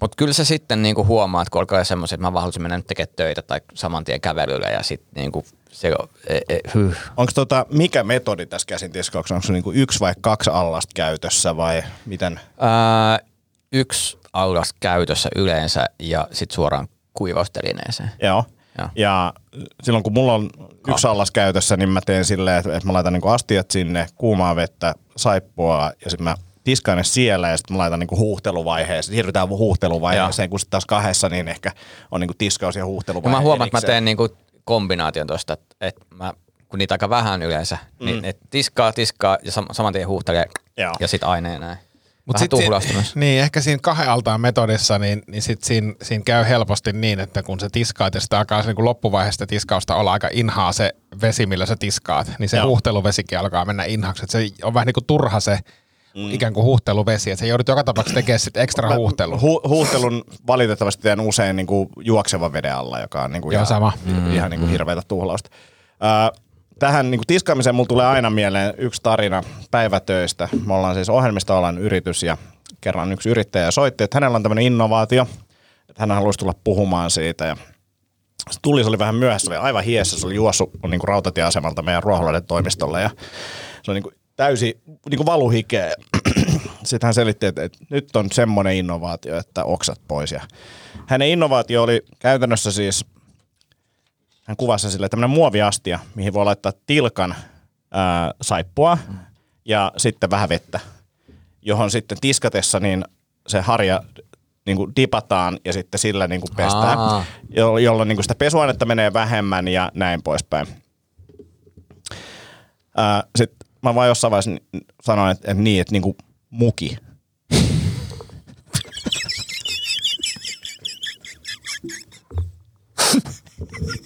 Mutta kyllä se sitten niin kuin huomaat, kun alkaa semmoiset, että mä vaan haluaisin mennä nyt tekemään töitä tai saman tien kävelyllä ja sitten niin kuin se on, e, e, hyh. Onko tota, mikä metodi tässä käsin tiskauksessa? Onko se niinku yksi vai kaksi allasta käytössä vai miten? Ää, yksi allas käytössä yleensä ja sitten suoraan kuivaustelineeseen. Joo. Joo. Ja silloin kun mulla on yksi allas käytössä, niin mä teen silleen, että, että mä laitan niinku astiat sinne, kuumaa vettä, saippua ja sitten mä tiskaan ne siellä ja sitten mä laitan niinku huuhteluvaiheeseen. Siirrytään huuhteluvaiheeseen, kun sitten taas kahdessa niin ehkä on niinku tiskaus ja Ja huuhteluvaihe. mä huomaan, että mä teen niinku kombinaation tuosta, että, mä, kun niitä aika vähän yleensä, mm. niin tiskaa, tiskaa ja sam- saman tien huuhtelee Joo. ja sitten aineen näin. Mut Vähän sit si- tuhlausta myös. Niin, ehkä siinä kahden altaan metodissa, niin, niin sit siinä, siinä käy helposti niin, että kun sä tiskaat ja sitä alkaa se niin loppuvaiheesta tiskausta olla aika inhaa se vesi, millä sä tiskaat, niin se Joo. huuhteluvesikin alkaa mennä inhaksi. Et se on vähän niin kuin turha se mm. ikään kuin huuhteluvesi, että sä joudut joka tapauksessa tekemään sit ekstra huuhtelun. Hu- huuhtelun valitettavasti teen usein niinku juoksevan veden alla, joka on niinku Joo, ihan, sama. ihan niinku hirveätä tuhlausta. Ö, tähän niinku tiskaamiseen mulla tulee aina mieleen yksi tarina päivätöistä. Me ollaan siis ohjelmistoalan yritys ja kerran yksi yrittäjä soitti, että hänellä on tämmöinen innovaatio, että hän haluaisi tulla puhumaan siitä ja se tuli, se oli vähän myöhässä, oli aivan hiessä, se oli juossut niin kuin rautatieasemalta meidän Ruoholaiden toimistolle ja se oli niin täysi niin kuin valuhikeä. <clears throat> Sitten hän selitti, että, että nyt on semmoinen innovaatio, että oksat pois. Ja hänen innovaatio oli käytännössä siis, hän kuvasi sen silleen, tämmöinen muoviastia, mihin voi laittaa tilkan ää, saippua ja sitten vähän vettä, johon sitten tiskatessa niin se harja niin kuin dipataan ja sitten sillä niin kuin pestään, Aa. jo- jolloin niin kuin sitä pesuainetta menee vähemmän ja näin poispäin. Sitten mä vaan jossain vaiheessa sanoin, että, että niin, että niin kuin muki. <laughs>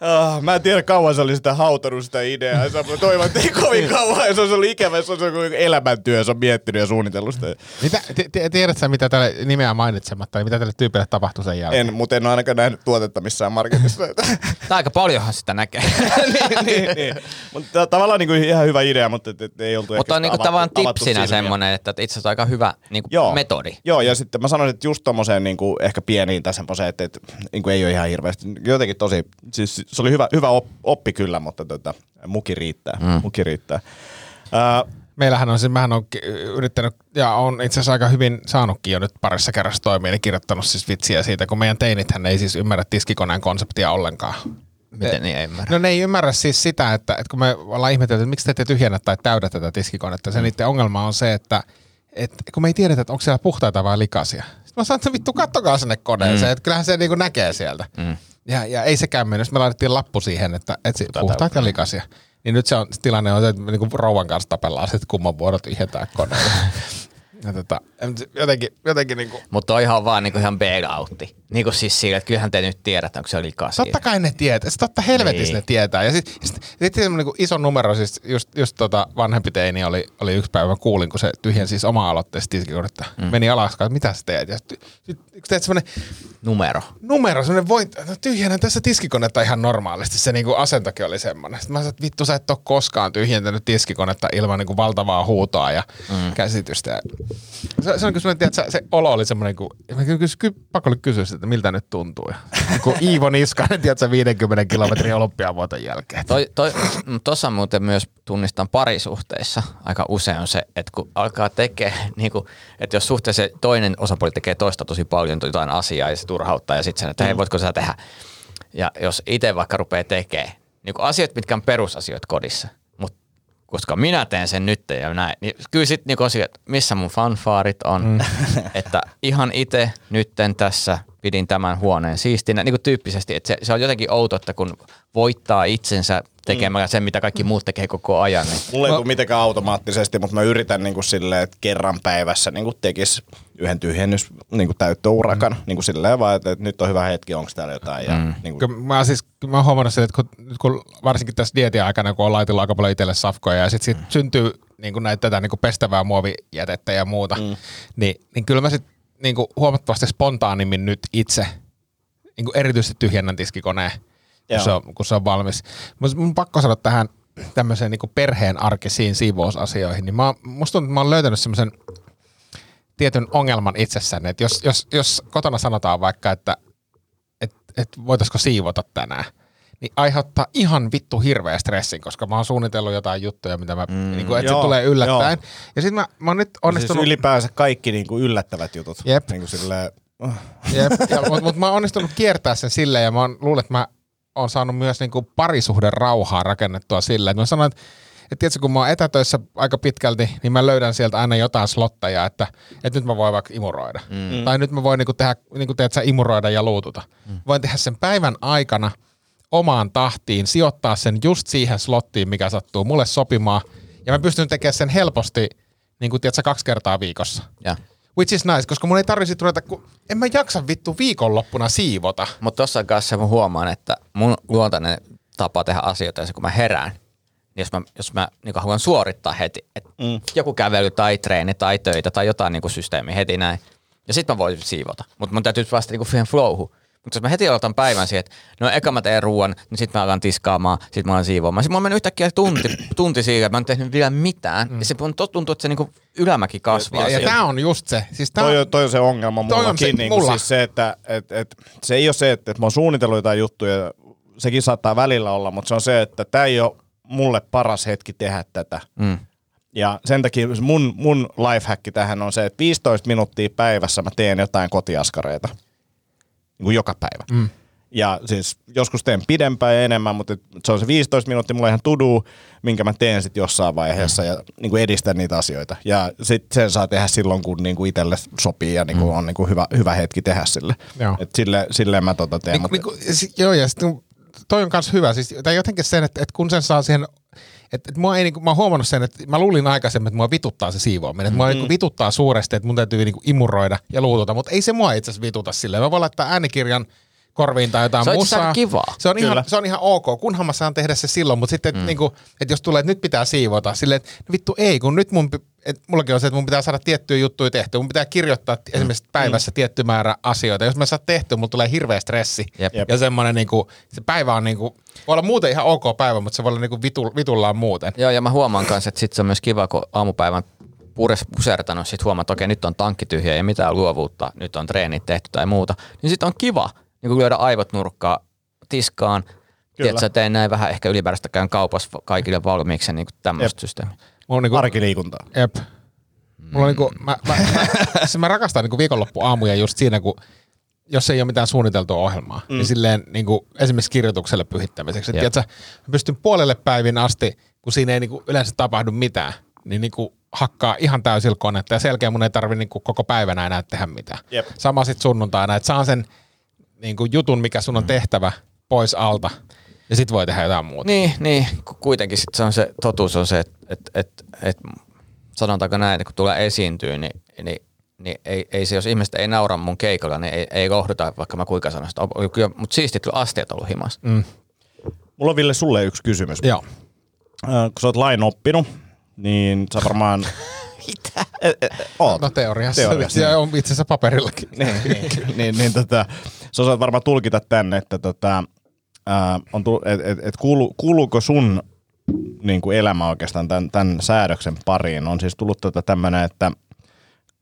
Ah, mä en tiedä kauan se oli sitä hautanut sitä ideaa. Se on toivon, että ei kovin kauan. Ja se olisi ollut ikävä, se olisi ollut elämäntyö. Se on miettinyt ja suunnitellut sitä. Mitä, ti- tiedätkö sä, mitä tälle nimeä mainitsematta, niin mitä tälle tyypille tapahtui sen jälkeen? En, mutta en ole ainakaan nähnyt tuotetta missään marketissa. <laughs> Tai aika paljonhan sitä näkee. <laughs> niin, niin, niin. Mutta tavallaan niin kuin ihan hyvä idea, mutta et, et ei oltu Mutta on niinku tavallaan tipsinä semmoinen, että itse asiassa aika hyvä niinku Joo. metodi. Joo, ja sitten mä sanoisin, että just tommoseen niin kuin ehkä pieniin tai semmoiseen, että, että niin kuin ei ole ihan hirveästi. Jotenkin tosi, siis se oli hyvä, hyvä op, oppi kyllä, mutta tota, muki riittää. Mm. Muki riittää. Uh, Meillähän on siis, mähän on yrittänyt, ja on itse asiassa aika hyvin saanutkin jo nyt parissa kerrassa toimia, niin kirjoittanut siis vitsiä siitä, kun meidän teinithän ei siis ymmärrä tiskikoneen konseptia ollenkaan. Miten niin ei ymmärrä. No ne ei ymmärrä siis sitä, että, että kun me ollaan ihmetelty, että miksi te ette tyhjennä tai täydä tätä tiskikonetta, se niiden ongelma on se, että, että kun me ei tiedetä, että onko siellä puhtaita vai likaisia. Sitten mä sanoin, että vittu kattokaa sinne koneeseen, mm. että kyllähän se niinku näkee sieltä. Mm. Ja, ja ei sekään mennyt. Me laitettiin lappu siihen, että, että si- puhtaat ja likaisia. Niin nyt se, on, se tilanne on se, että niinku rouvan kanssa tapellaan, sitten kumman vuorot vihjetään koneelle. <laughs> Ja tota, jotenkin, jotenkin niinku, Mutta on ihan vaan niinku ihan bailoutti. Niinku siis sillä, että kyllähän te nyt tiedätte, onko se liikaa siihen. Totta kai ne tietää. Totta helvetissä Niin. ne tietää. Ja sitten sit, sit semmoinen niin iso numero, siis just, just tota vanhempi teini oli, oli yksi päivä, mä kuulin, kun se tyhjen siis oma aloitteessa tiskikonetta. Mm. Meni alas, että mitä sä teet? Ja sitten sit, sit teet semmoinen Numero. numero, semmoinen voit, no tyhjennä tässä tiskikonetta ihan normaalisti. Se niinku asentokin oli semmoinen. Sitten mä sanoin, että vittu sä et ole koskaan tyhjentänyt tiskikonetta ilman niinku valtavaa huutoa ja mm. käsitystä. Ja se, se on kyllä semmoinen, että se olo oli semmoinen, kun mä kyllä, pakko oli kysyä sitä, että miltä nyt tuntuu. Ja, <laughs> kun Iivo Niskanen, tiedätkö, 50 kilometrin olympiavuoton jälkeen. Toi, toi, Tuossa muuten myös tunnistan parisuhteissa aika usein on se, että kun alkaa tekee, <laughs> niin kuin, että jos suhteessa toinen osapuoli tekee toista tosi paljon jotain asiaa ja se turhauttaa ja sitten sen, että hei voitko sä tehdä. Ja jos itse vaikka rupeaa tekemään niin kuin asiat, mitkä on perusasioita kodissa, koska minä teen sen nyt ja näin, niin kyllä sitten niin että missä mun fanfaarit on, mm. <laughs> että ihan itse nytten tässä pidin tämän huoneen siistinä, niin kuin tyyppisesti, että se, se on jotenkin outo, että kun voittaa itsensä tekemällä sen, mitä kaikki muut tekee koko ajan, niin Mulla ei tule mitenkään automaattisesti, mutta mä yritän niin kuin silleen, että kerran päivässä niin kuin tekis yhden tyhjennys niin kuin täyttöurakan. Mm. Niin kuin silleen vaan, että, että nyt on hyvä hetki, onko täällä jotain. Ja, mm. niin kuin, Kyllä mä, siis, mä oon huomannut sen, että kun, nyt kun varsinkin tässä dietin aikana, kun on laitellut aika paljon itselle safkoja ja sitten sit syntyy niin kuin näitä tätä niin kuin pestävää muovijätettä ja muuta, mm. niin, niin kyllä mä sitten niin kuin huomattavasti spontaanimmin nyt itse niin kuin erityisesti tyhjennän tiskikoneen, kun se, on, kun se on valmis. Mutta mun pakko sanoa tähän tämmöiseen niin kuin perheen arkisiin siivousasioihin, niin mä, musta tuntuu, että mä oon löytänyt semmoisen tietyn ongelman itsessäni, että jos, jos, jos kotona sanotaan vaikka, että että et voitaisiko siivota tänään, niin aiheuttaa ihan vittu hirveä stressin, koska mä oon suunnitellut jotain juttuja, mitä mä, mm, niin kuin, että se joo, tulee yllättäen. Ja sitten mä, mä oon nyt siis onnistunut... ylipäänsä kaikki niin kuin yllättävät jutut. Jep. Niin kuin silleen, oh. Jep, ja, mutta mut mä oon onnistunut kiertää sen silleen, ja mä oon, luulen, että mä oon saanut myös niinku parisuhden rauhaa rakennettua silleen. Mä sanoin, että, että tiedätkö, kun mä oon etätöissä aika pitkälti, niin mä löydän sieltä aina jotain slotteja, että, että nyt mä voin vaikka imuroida. Mm. Tai nyt mä voin niinku tehdä, niinku teet sä imuroida ja luututa. Mm. Voin tehdä sen päivän aikana omaan tahtiin, sijoittaa sen just siihen slottiin, mikä sattuu mulle sopimaan. Ja mä pystyn tekemään sen helposti, niin kuin tiedätkö, kaksi kertaa viikossa. ja. Which is nice, koska mun ei tarvitse ruveta, kun en mä jaksa vittu viikonloppuna siivota. Mutta tuossa kanssa mä huomaan, että mun luontainen tapa tehdä asioita kun mä herään, niin jos mä, jos mä niin haluan suorittaa heti, että mm. joku kävely tai treeni tai töitä tai jotain niin systeemi heti näin, ja sitten mä voin siivota. Mutta mun täytyy vasta niin siihen flowhu. Mutta jos mä heti aloitan päivän siihen, että no eka mä teen ruoan, niin sitten mä alan tiskaamaan, sitten mä alan siivoamaan. Sitten on mennyt yhtäkkiä tunti, tunti siihen, että mä en tehnyt vielä mitään. Mm. Ja se mun tuntuu, että se niinku ylämäki kasvaa. Ja, ja siinä. tää on just se. Siis tää Toi, on, on, toi on se ongelma Toi on mullakin. se- niin mulla. Siis se, että et, et, se ei ole se, että, että mä oon suunnitellut jotain juttuja, sekin saattaa välillä olla, mutta se on se, että tämä ei ole mulle paras hetki tehdä tätä. Mm. Ja sen takia mun, mun lifehack tähän on se, että 15 minuuttia päivässä mä teen jotain kotiaskareita. Niin kuin joka päivä. Mm. Ja siis joskus teen pidempään ja enemmän, mutta se on se 15 minuuttia mulla ihan tudu, minkä mä teen sitten jossain vaiheessa ja niin kuin edistän niitä asioita. Ja sitten sen saa tehdä silloin, kun niin kuin itselle sopii ja niin kuin on niin kuin hyvä, hyvä hetki tehdä sille. Joo. Et sille, silleen mä tota teen. niin, mutta- niin, kuin, joo, ja sitten toi on kans hyvä. Siis, tai jotenkin sen, että, että kun sen saa siihen että et mua ei, niinku, mä oon huomannut sen, että mä luulin aikaisemmin, että mua vituttaa se siivoaminen. Että mua niinku vituttaa suuresti, että mun täytyy niinku imuroida ja luututa, mutta ei se mua itse asiassa vituta silleen. Mä voin laittaa äänikirjan korviin tai jotain Se musaa. kivaa. Se on, ihan, se on ihan ok, kunhan mä saan tehdä se silloin, mutta sitten, mm. niinku, että jos tulee, että nyt pitää siivota, silleen, että no vittu ei, kun nyt mun, et mullakin on se, että mun pitää saada tiettyjä juttuja tehtyä. Mun pitää kirjoittaa mm. esimerkiksi päivässä tietty määrä asioita. Jos mä saan tehtyä, mulla tulee hirveä stressi. Jep. Ja semmoinen, niinku, se päivä on niinku, voi olla muuten ihan ok päivä, mutta se voi olla niinku vitu, vitullaan muuten. Joo, ja mä huomaan kanssa, että sit se on myös kiva, kun aamupäivän pures, pusertanut, sit huomaa, että okei, nyt on tankki tyhjä ja mitään luovuutta, nyt on treenit tehty tai muuta, niin sit on kiva niin lyödä aivot nurkkaa tiskaan. Tiedätkö, teen näin vähän ehkä ylimääräistä käyn kaupassa kaikille valmiiksi niin tämmöistä systeemiä. Mulla on niinku, Arkiliikuntaa. Jep. Mulla on niinku, mä, mä, mä, siis mä rakastan niinku viikonloppuaamuja just siinä, kun jos ei ole mitään suunniteltua ohjelmaa, mm. niin silleen niinku, esimerkiksi kirjoitukselle pyhittämiseksi. Jep. Tiedätkö, mä pystyn puolelle päivin asti, kun siinä ei niinku yleensä tapahdu mitään, niin niinku hakkaa ihan täysillä konetta ja selkeä mun ei tarvi niinku koko päivänä enää tehdä mitään. Jep. Sama sitten sunnuntaina, että saan sen niinku jutun, mikä sun on tehtävä pois alta ja sit voi tehdä jotain muuta. Niin, niin, ku- kuitenkin sit se on se, totuus on se, että et, et, et, sanotaanko näin, että kun tulee esiintyä, niin niin, niin ei, ei, se, jos ihmiset ei naura mun keikolla, niin ei, ei lohduta, vaikka mä kuinka sanon sitä. Mutta siistit kyllä asteet ollut himas. Mm. Mulla on Ville sulle yksi kysymys. Joo. Äh, kun sä oot lain oppinut, niin sä varmaan... <laughs> Mitä? Oot. No teoriassa. Teoriassa, ja on itse asiassa paperillakin. <laughs> niin, niin, niin, niin tota, sä osaat varmaan tulkita tänne, että tota, ää, on tu, et, et, et kuulu, kuuluuko sun niin kuin elämä oikeastaan tämän, tämän säädöksen pariin? On siis tullut tota tämmöinen, että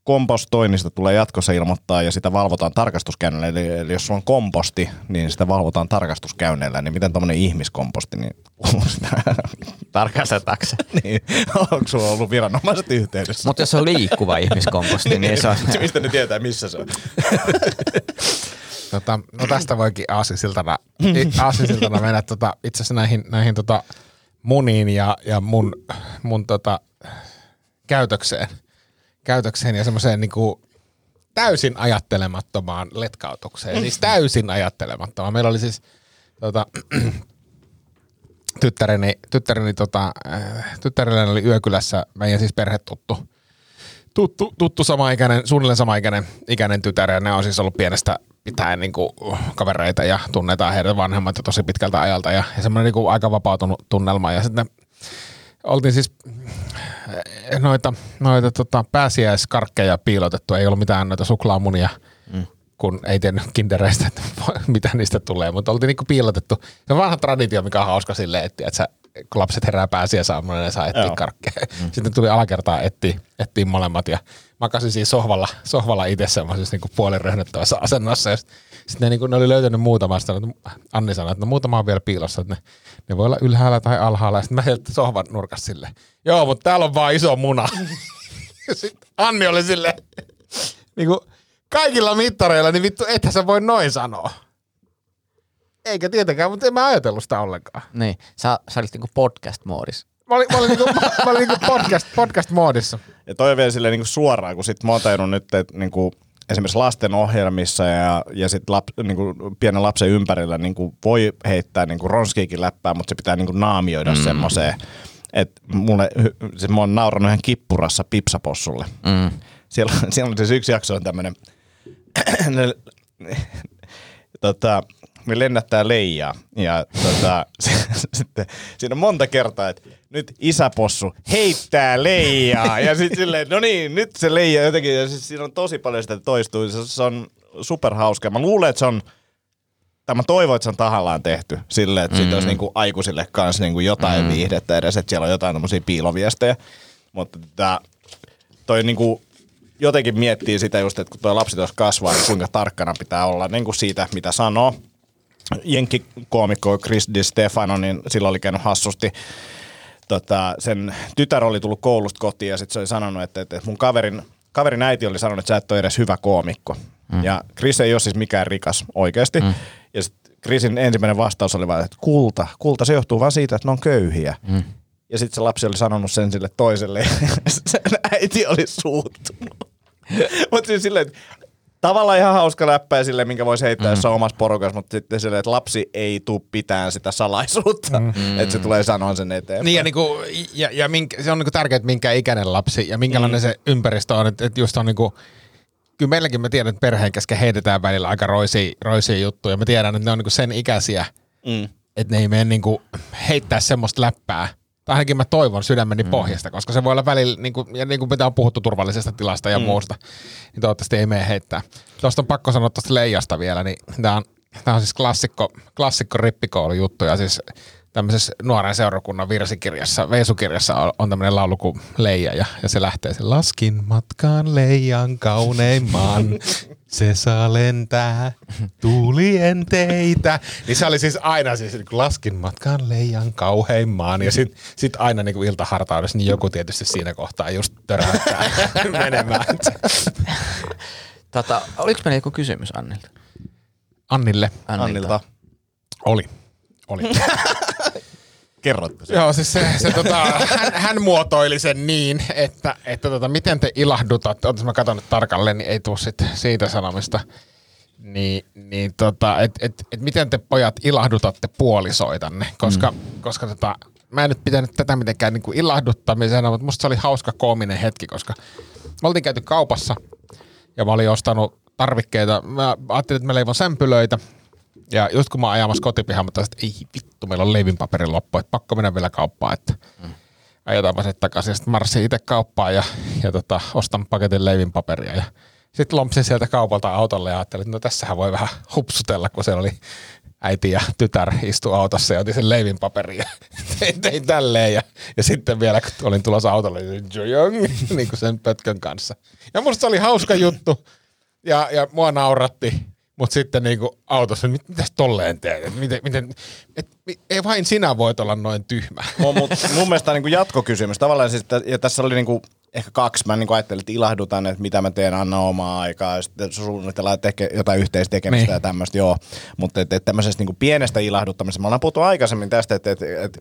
kompostoinnista tulee jatkossa ilmoittaa ja sitä valvotaan tarkastuskäynneillä. Eli, eli jos sulla on komposti, niin sitä valvotaan tarkastuskäynneillä. Niin miten tämmöinen ihmiskomposti, niin? Tarkastetaanko <laughs> niin, onko sulla ollut viranomaiset yhteydessä? Mutta jos se on liikkuva <laughs> ihmiskomposti, niin se on... Mistä ne tietää, missä se on? <laughs> Tota, no tästä voikin aasisiltana, aasisiltana mennä tota, itse asiassa näihin, näihin tota, muniin ja, ja mun, mun tota, käytökseen, käytökseen ja semmoiseen niinku täysin ajattelemattomaan letkautukseen. Siis täysin ajattelemattomaan. Meillä oli siis tota, <clears throat> tyttäreni, tyttäreni tota, äh, tyttärellä oli yökylässä meidän siis perhetuttu tuttu, tuttu samaikäinen, suunnilleen samaikäinen ikäinen tytär, ja ne on siis ollut pienestä pitäen niin kuin, kavereita ja tunnetaan heidän vanhemmat tosi pitkältä ajalta, ja, ja semmoinen niin kuin, aika vapautunut tunnelma, ja sitten oltiin siis eh, noita, noita tota, pääsiäiskarkkeja piilotettu, ei ollut mitään noita suklaamunia, mm. kun ei tiennyt kindereistä, että <laughs> mitä niistä tulee, mutta oltiin niinku piilotettu. Se on vanha traditio, mikä on hauska silleen, että, että sä, kun lapset herää pääsiäisaamuna, ne saa etsiä karkkeja. Mm. Sitten tuli alakertaa etsiä, etsiä molemmat ja makasin siis sohvalla, sohvalla itse semmoisessa niinku puoliröhnöttävässä asennossa. Ja sitten ne, niinku, ne oli löytänyt muutama, sitten Anni sanoi, että no muutama on vielä piilossa, että ne, ne voi olla ylhäällä tai alhaalla. Ja sitten mä sieltä sohvan nurkassa silleen, joo, mutta täällä on vaan iso muna. <laughs> Sitten Anni oli silleen, niinku, kaikilla mittareilla, niin vittu, ethän sä voi noin sanoa. Eikä tietenkään, mutta en mä ajatellut sitä ollenkaan. Niin, sä, sä olit niinku podcast-moodissa. Mä olin, mä olin, niinku, mä olin niinku podcast, podcast-moodissa. Ja toi on vielä silleen niin suoraan, kun sit mä oon tajunnut nyt, että niin kuin esimerkiksi lasten ohjelmissa ja, ja sit lap, niin kuin pienen lapsen ympärillä niin kuin voi heittää niin kuin ronskiikin läppää, mutta se pitää niin kuin naamioida mm. semmoiseen. Että mulle, siis mä oon naurannut ihan kippurassa pipsapossulle. Mm. Siellä, <laughs> siellä on siis yksi jakso on tämmönen, <clears throat> ne, tota, me lennättää leijaa ja tota, <laughs> sitten siinä on monta kertaa, että nyt isäpossu heittää leijaa ja sitten silleen, no niin, nyt se leija jotenkin, ja siis siinä on tosi paljon sitä toistuu, se, se on superhauska. Mä luulen, että se on, tai mä toivon, että se on tahallaan tehty silleen, että mm. siitä olisi niinku aikuisille kanssa niinku jotain mm. viihdettä edes, että siellä on jotain tämmöisiä piiloviestejä. Mutta tää, toi niinku, jotenkin miettii sitä just, että kun tuo lapsi tuossa kasvaa, niin kuinka tarkkana pitää olla niin kuin siitä, mitä sanoo. Jenkkikoomikko Chris Di Stefano, niin silloin oli käynyt hassusti. Tota, sen tytär oli tullut koulusta kotiin ja sitten se oli sanonut, että, että mun kaverin, kaverin äiti oli sanonut, että sä et ole edes hyvä koomikko. Mm. Ja Chris ei ole siis mikään rikas oikeasti. Mm. Ja sitten Chrisin ensimmäinen vastaus oli vaan, että kulta, kulta, se johtuu vaan siitä, että ne on köyhiä. Mm. Ja sitten se lapsi oli sanonut sen sille toiselle ja <laughs> sen äiti oli suuttunut. <laughs> mutta siis silleen, että tavallaan ihan hauska läppä ja silleen, minkä voisi heittää mm. jossain omassa porukassa, mutta sitten silleen, että lapsi ei tuu pitään sitä salaisuutta, mm. että se tulee sanoa sen eteen. Niin ja, niinku, ja, ja minkä, se on niinku tärkeää, että minkä ikäinen lapsi ja minkälainen mm. se ympäristö on. Että, että just on niinku, kyllä meilläkin mä tiedän, että perheen kesken heitetään välillä aika roisia, roisia juttuja. Mä tiedän, että ne on niinku sen ikäisiä, Mm. että ne ei mene niinku heittää semmoista läppää. Tai ainakin mä toivon sydämeni mm. pohjasta, koska se voi olla välillä, niin kuin, ja niin kuin mitä on puhuttu turvallisesta tilasta ja mm. muusta, niin toivottavasti ei mene heittää. Tuosta on pakko sanoa tuosta leijasta vielä, niin tämä on, on siis klassikko, klassikko rippikoulujuttu, ja siis tämmöisessä nuoren seurakunnan virsikirjassa, veisukirjassa on, on tämmöinen laulu kuin Leija, ja, ja se lähtee sen Laskin matkaan leijan kauneimman, se saa lentää tuulien teitä. Niin se oli siis aina siis, niin kuin laskin matkaan leijan kauheimmaan, ja sitten sit aina niin kuin iltahartaudessa, niin joku tietysti siinä kohtaa just töräyttää <laughs> menemään. Tota, oliko meillä joku kysymys Annilta? Annille Annilta. oli. Oli. <laughs> Kerrotte sen. Joo, siis se, se tota, hän, hän, muotoili sen niin, että, että tota, miten te ilahdutatte, otas mä katson nyt tarkalleen, niin ei tuu sit siitä sanomista, niin, niin tota, että et, et miten te pojat ilahdutatte puolisoitanne, koska, mm. koska tota, mä en nyt pitänyt tätä mitenkään niin kuin ilahduttamisena, mutta musta se oli hauska koominen hetki, koska me oltiin käyty kaupassa ja mä olin ostanut tarvikkeita. Mä ajattelin, että mä leivon sämpylöitä. Ja just kun mä oon ajamassa kotipihaan, mä että ei vittu, meillä on leivinpaperin loppu, että pakko mennä vielä kauppaan, että mm. ajetaanpa se takaisin. Sitten marssin itse kauppaan ja, ja tota, ostan paketin leivinpaperia ja sitten lompsin sieltä kaupalta autolle ja ajattelin, että no tässähän voi vähän hupsutella, kun siellä oli äiti ja tytär istu autossa ja otin sen leivinpaperin ja <laughs> tein, tein tälleen. Ja, ja, sitten vielä kun olin tulossa autolle, niin <laughs> niin kuin sen pötkön kanssa. Ja musta se oli hauska juttu ja, ja mua nauratti. Mutta sitten niinku autossa, mit, mitäs tolleen teet? Et Miten, miten, et, ei vain sinä voit olla noin tyhmä. Mun, mut, <laughs> mun mielestä niinku jatkokysymys. Tavallaan siis, että- ja tässä oli niinku ehkä kaksi. Mä niinku ajattelin, että ilahdutan, että mitä mä teen, anna omaa aikaa. Ja sitten suunnitellaan teke, jotain yhteistekemistä Niin. ja tämmöistä, joo. Mutta et, et tämmöisestä niinku pienestä ilahduttamisesta. Me ollaan puhuttu aikaisemmin tästä, että et, et,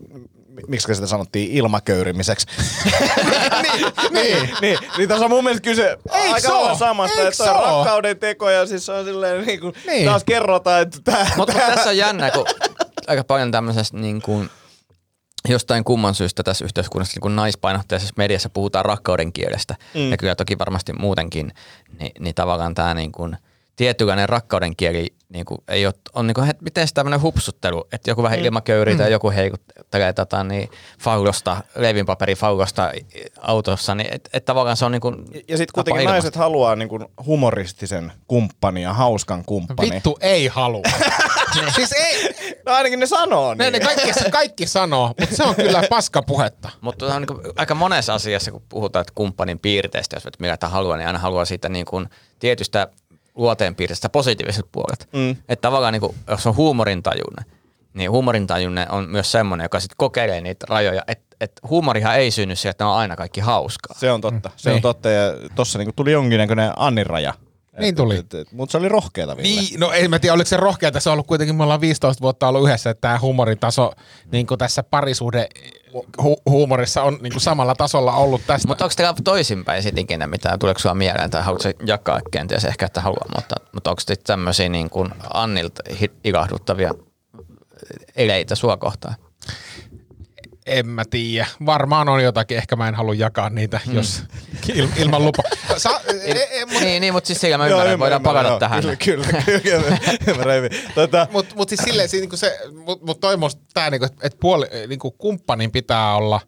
miksi sitä sanottiin ilmaköyrimiseksi. <laughs> niin, niin, niin, niin tässä on mun mielestä kyse aika lailla samasta, Eikö että se on rakkauden teko ja siis se on silleen niin kuin, Niin. taas kerrotaan, että tää, Mutta mut tässä on jännä, kun aika paljon tämmöisestä niin kuin, jostain kumman syystä tässä yhteiskunnassa niin kuin naispainotteisessa mediassa puhutaan rakkauden kielestä. Mm. Ja kyllä toki varmasti muutenkin, niin, niin tavallaan tämä niin kuin, tietynlainen rakkauden kieli niin kuin, ei ole, on niin kuin, että miten se tämmöinen hupsuttelu, että joku vähän ilmaköyrii tai joku heikuttelee tota, niin, faulosta, leivinpaperi faulosta autossa, niin että et tavallaan se on niin kuin, Ja sitten tapa kuitenkin ilmaista. naiset haluaa niin kuin humoristisen kumppanin ja hauskan kumppanin. Vittu ei halua. <laughs> siis ei, No ainakin ne sanoo ne, niin. ne kaikki, kaikki sanoo, mutta se on kyllä paskapuhetta. Mutta on niin aika monessa asiassa, kun puhutaan että kumppanin piirteistä, jos et mitä haluaa, niin aina haluaa siitä niin kuin tietystä luoteenpiirteestä positiiviset puolet. Mm. Että tavallaan niin kuin, jos on huumorintajunne, niin huumorintajunne on myös semmoinen, joka sitten kokeilee niitä rajoja. Että et huumorihan ei synny siitä, että ne on aina kaikki hauskaa. Se on totta. Se on Niin. totta ja tossa niinku tuli jonkinnäköinen Annin raja. Niin tuli. Mutta se oli rohkeeta Ville. Niin, no ei mä tiedä, oliko se rohkeata, se on ollut kuitenkin, me ollaan 15 vuotta ollut yhdessä, että tämä huumoritaso niin tässä parisuhde hu- huumorissa on niin kuin samalla tasolla ollut tästä. Mutta onko teillä toisinpäin sit ikinä mitään, tuleeko sulla mieleen tai haluatko jakaa kenties ehkä, että haluaa, mutta, mutta onko sitten tämmöisiä niin kuin Annilta ilahduttavia eleitä sua kohtaan? En mä tiedä. Varmaan on jotakin, ehkä mä en halua jakaa niitä, Hmm. jos il, ilman lupa. Sa, e, e, mut, Niin, niin mutta siis sillä mä ymmärrän, voidaan palata joo, tähän. Kyllä, kyllä, kyllä. Hyvin. Tota, mut, mut siis silleen, siis niinku se, mut, mut toi musta tää niinku, että et puoli, niinku kumppanin pitää olla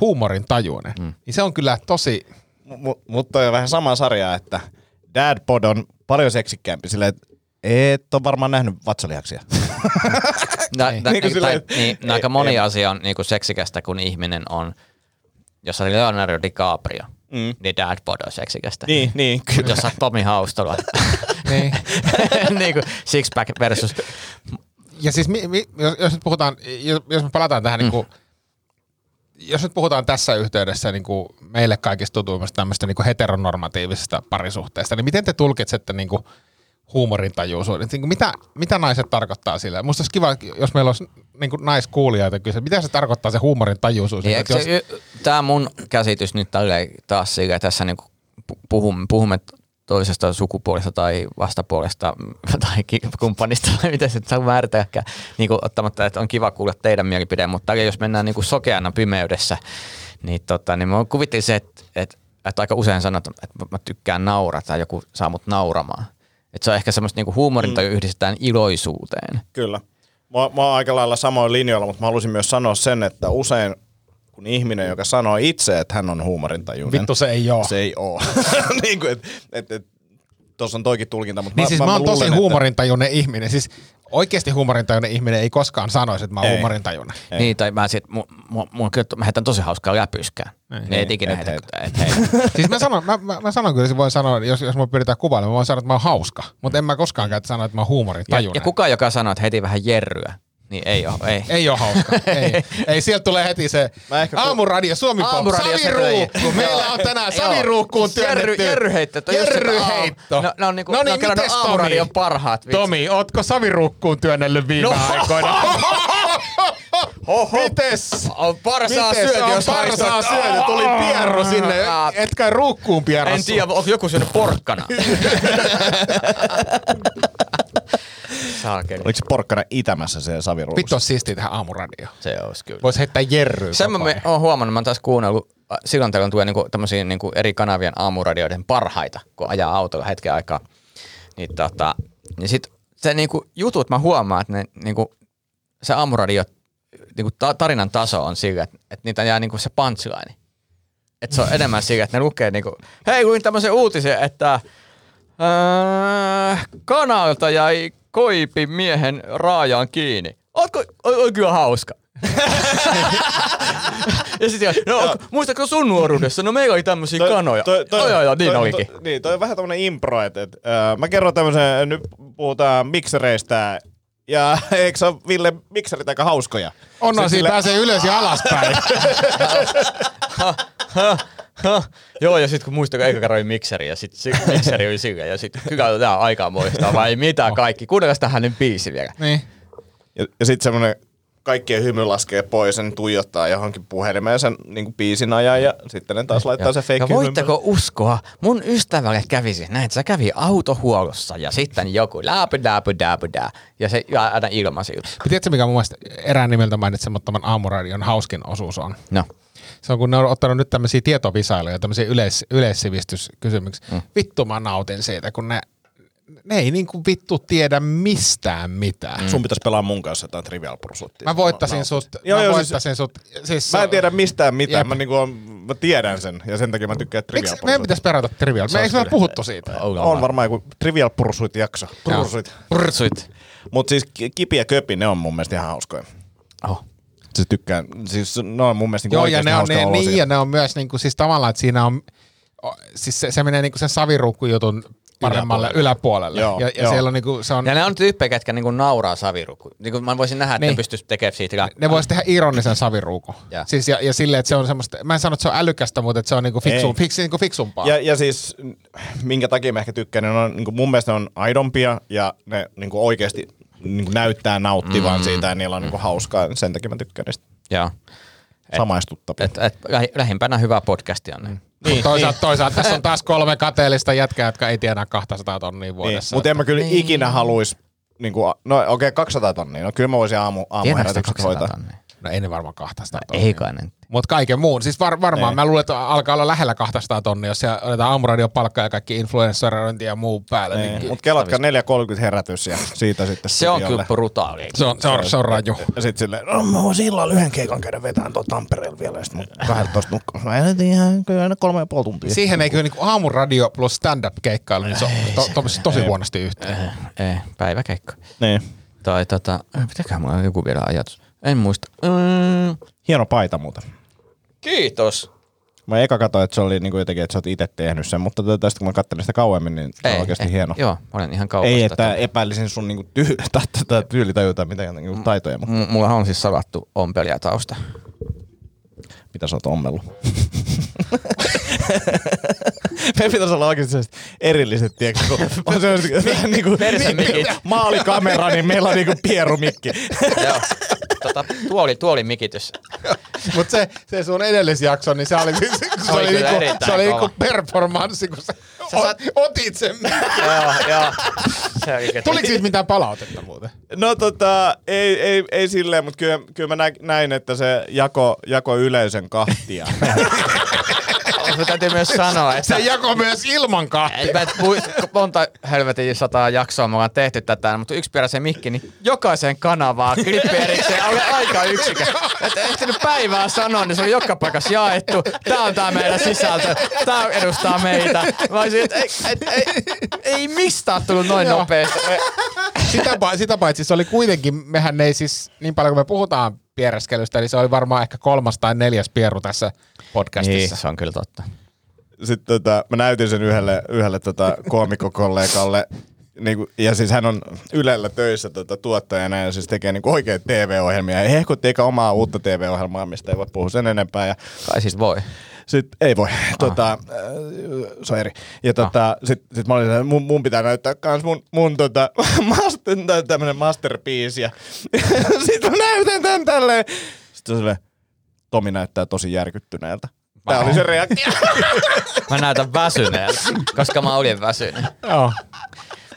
huumorin tajuinen. Mm. Niin se on kyllä tosi, mu- mutta on vähän sama sarja, että Dadpod on paljon seksikkäämpi silleen, että et ole varmaan nähnyt vatsalihaksia. No, Niin. niin, Niin niin, tai, niin, no, aika moni asia on niin kuin seksikästä, kun ihminen on, jos oli Leonardo DiCaprio, mm. niin Dad Bod on seksikästä. niin, niin, kyllä. jos sä Tomi Haustola, niin. <laughs> niin kuin Sixpack versus, Ja siis mi, mi, jos, jos nyt puhutaan, jos, jos me palataan tähän mm. niin kuin, jos nyt puhutaan tässä yhteydessä niin kuin meille kaikista tutuimmasta tämmöistä niin kuin heteronormatiivisesta parisuhteesta, niin miten te tulkitsette niin kuin huumorintajuisuuden? Niin kuin mitä, mitä naiset tarkoittaa sillä? Musta olisi kiva, jos meillä olisi niin kuin naiskuulijoita kysyä, mitä se tarkoittaa se huumorintajuisuus? niin, Että jos, se, tämä mun käsitys nyt tälleen taas sillä, tässä niin puhumme, puhumme toisesta sukupuolesta tai vastapuolesta <laughs> tai kumppanista, tai miten se saa määritäkään, niin kuin ottamatta, että on kiva kuulla teidän mielipide, mutta jos mennään niin kuin sokeana pimeydessä, niin, tota, niin mä kuvittelin se, että, että, että aika usein sanot, että mä tykkään naurata tai joku saa mut nauramaan. Että se on ehkä semmoista niin huumorinta mm. yhdistetään iloisuuteen. Kyllä. Mä, mä oon aika lailla samoin linjoilla, mutta mä halusin myös sanoa sen, että usein kun ihminen, joka sanoo itse, että hän on huumorintajuinen, vittu se ei ole. se ei oo. <laughs> niin kuin, et, et, et, tuossa on toikin tulkinta, mutta Niin mä, siis mä, mä, oon tosi huumorintajuinen ihminen. Siis oikeasti huumorintajuinen ihminen ei koskaan sanoisi, että mä oon Ei. huumorintajuinen. Ei. Niin, tai mä, sit, mu, mu, mu, mä heitän tosi hauskaa läpyskää. Niin, et ikinä heitä, heitä. et heitä. <laughs> Siis mä sanon, mä, mä, mä sanon kyllä, se voi sanoa, jos, jos mä pyritään kuvailemaan, mä voin sanoa, että mä oon hauska. Mutta en mä koskaan käytä sanoa, että mä oon Ja, huumorintajuinen. ja kukaan, joka sanoo, että heti vähän jerryä, niin ei ole. Ei. Ei ole hauska. ei. ei, sieltä tulee heti se aamuradio Suomi Pop. Aamuradio se Saviruukku. Meillä on tänään. Saviruukkuun työnnetty. jerryheitto, Jerryheitto. no- ne on niinku- no ne niin, on kerännyt mites Aamuradion Tomi? parhaat vitsit. Tomi, ootko Saviruukkuun työnnellyt viime No. aikoina? <laughs> Mites? On parsaa syöty, jos parsaa syöty? Tuli pierro sinne. Etkä ruukkuun pierrossa. En tiedä, onko joku syönyt porkkana. <laughs> saakeli. Oliko se porkkana itämässä se saviruus? Vittu on siistiä tähän aamuradioon. Se olisi kyllä. Voisi heittää jerryä. Sen mä me, oon huomannut, mä oon taas kuunnellut, äh, silloin teillä on tulee niinku tämmöisiä niinku eri kanavien aamuradioiden parhaita, kun ajaa autolla hetken aikaa. Niin, tota, niin sit se niinku jutut mä huomaan, että ne, niinku, se aamuradio, niinku ta- tarinan taso on sillä, että, että niitä jää niinku se punchline. Että se on enemmän sillä, että ne lukee niinku, hei luin tämmöisen uutisen, että äh, kanalta jäi koipi miehen raajaan kiinni. Ootko, on, on kyllä hauska. <laughs> ja sitten no muistatko sun nuoruudessa? No meillä oli tämmöisiä kanoja. Toi, toi, joo, joo, niin toi, olikin. Toi, niin, toi on vähän tämmönen impro, että et, äh, mä kerron tämmösen, nyt puhutaan miksereistä, ja <laughs> eikö se ole Ville mikserit aika hauskoja? On, on, siinä pääsee ylös ja alaspäin. <laughs> Joo, ja sitten kun muistan, kun eka kerran oli mikseri, ja sitten si- mikseri oli sillä, ja sitten kyllä tää aikaa muistaa, vai mitä kaikki. Kuunnellaan sitä hänen biisi vielä. niin. Ja, ja sitten semmoinen kaikkien hymy laskee pois ja ne tuijottaa johonkin puhelimeen sen niin biisin ajan ja sitten ne taas laittaa se ja fake voitteko uskoa, mun ystävälle kävi siis näin, että se kävi autohuollossa ja sitten joku läpy, läpy, läpy, lää, ja se jää aina ilmaisilta. Tiedätkö, mikä mun mielestä erään nimeltä mainitsemattoman aamuradion hauskin osuus on? No, Se on, kun ne on ottanut nyt tämmöisiä tietovisailuja, tämmöisiä yleis, yleissivistyskysymyksiä. Mm. Vittu mä nautin siitä, kun ne, ne ei niinku vittu tiedä mistään mitään. Mm. Sun pitäisi pelaa mun kanssa jotain Trivial Pursuitia. Mä voittasin sut. Joo, mä joo, voittaisin siis, sut. Siis Mä en tiedä mistään mitään, Jep. mä, niinku on, mä tiedän sen ja sen takia mä tykkään Trivial Miksi meidän pitäisi perata Trivial? Me, eikö me ole puhuttu siitä? On varmaan joku Trivial Pursuit jakso. Pursuit. prrsuit. Mut siis ki- Kipi ja Köpi, ne on mun mielestä ihan hauskoja. Oh. Siis tykkään, siis ne on mun mielestä niinku Joo, ja oikeasti ne on, ne, olosia. niin, ja ne on myös niinku, siis tavallaan, että siinä on, siis se, se menee niinku sen saviruukkujutun paremmalle yläpuolelle. Joo, ja, ja joo. siellä on niinku, se on, Ja ne on tyyppejä, ketkä niinku nauraa savirukku. Niinku mä voisin nähdä, että Niin. ne pystyisi tekemään siitä. ne voisi tehdä ironisen saviruukun. Ja. Siis ja, ja silleen, että se on semmoista, mä en sano, että se on älykästä, mutta että se on niinku fiksu, Ei. fiksi, niinku fiksumpaa. Ja, ja siis, minkä takia mä ehkä tykkään, ne on, niin mun mielestä ne on aidompia ja ne niin oikeasti niin näyttää nauttivan mm. siitä ja niillä on niin hauskaa. Sen takia mä tykkään niistä Joo. samaistuttavia. Et, et, lähi, lähimpänä hyvä podcasti on. Mm. niin, toisaalta, toisaalta tässä on <laughs> taas kolme kateellista jätkää, jotka ei tiedä 200 tonnia Niin. vuodessa. Mutta en mä kyllä niin. ikinä haluaisi, niin kuin, no okei, okay, 200 tonnia. No kyllä mä voisin aamu, aamuherätykset hoitaa. tonnia? No ei ne varmaan 200 tonnia. Ei kai ne. Mutta kaiken muun. Siis var, varmaan Ei. mä luulen, että alkaa olla lähellä 200 tonnia, jos siellä otetaan aamuradion palkkaa ja kaikki influensserointi ja muu päälle. Niin, Mutta kelatkaa 4.30 herätys ja siitä sitten Se on kyllä brutaali. se, on, se, on, se on raju. Ja sitten silleen, no mä voisin illalla yhden keikan käydä vetämään tuon Tampereella vielä, ja sitten 12 nukkaan. Mä en tiedä, ihan kyllä aina kolme ja puoli tuntia. Siihen ei kyllä niinku aamuradio plus stand-up keikkailu, niin se on to, to, tosi huonosti yhteen. Ei, ei, päiväkeikka. Niin. Tai tota, mitäkään mulla joku vielä ajatus. En muista. Mm, Hieno paita muuten. kiitos. Mä eka katsoin, että se oli niinku jotenkin, että sä oot itse tehnyt sen, mutta tästä kun mä katselin sitä kauemmin, niin se on oikeasti hieno. Joo, olen ihan kaupasta. Ei, että epäilisin sun niinku tyy- <laughs> tai- tai tyylitajuta mitä niinku taitoja, mutta M- mulla on siis salattu ompelia tausta. Mitä sä oot ommellut. <laughs> Me pitäisi olla oikeasti erilliset, tiedätkö, kun <laughs> on sellaiset vähän niinku Persemikit. <laughs> maalikamera, niin meillä on niinku pierumikki. Joo. Tota, tuoli, tuoli mikitys. Mutta se, se sun edellisjakso, niin se oli, se, se oli oli, niinku, se oli niinku performanssi, kun sä, Sä saat- otit sen. joo, joo. Se Tuliko siitä mitään palautetta muuten? No tota, ei, ei, ei silleen, mutta kyllä, kyllä mä nä- näin, että se jako, jako yleisön kahtia. <laughs> Mutta täytyy myös sanoa, että Se jako myös ilman kahtia. Ei, mä monta helvetin sataa jaksoa me ollaan tehty tätä, mutta yksi se mikki, niin jokaiseen kanavaan klippi erikseen oli aika yksikä. Et ehtinyt päivää sanoa, niin se oli joka paikassa jaettu. Tää on tää meidän sisältö. Tää edustaa meitä. Mä olisin, että ei, et, ei, ei mistään ole tullut noin Joo. nopeasti. Sitä, sitä paitsi se oli kuitenkin, mehän ei siis, niin paljon kuin me puhutaan piereskelystä, niin se oli varmaan ehkä kolmas tai neljäs pieru tässä podcastissa. niin, se on kyllä totta. Sitten tota, mä näytin sen yhdelle, yhdelle tota, koomikkokollegalle, niin kuin, ja siis hän on Ylellä töissä tota, tuottajana ja siis tekee niin oikein TV-ohjelmia. Ja hehkutti eikä omaa uutta TV-ohjelmaa, mistä ei voi puhua sen enempää. Ja Kai siis voi. Sitten ei voi, tota, äh, se on eri. Ja tota, sit, sit mä olin mun, mun pitää näyttää kans mun, mun tota, <laughs> master, tämmönen masterpiece. Ja <laughs> sit mä näytän tän tälleen. Sitten se on Tomi näyttää tosi järkyttyneeltä. Tää oli se reaktio. <laughs> Mä näytän väsyneeltä, koska mä olin väsynyt. Joo.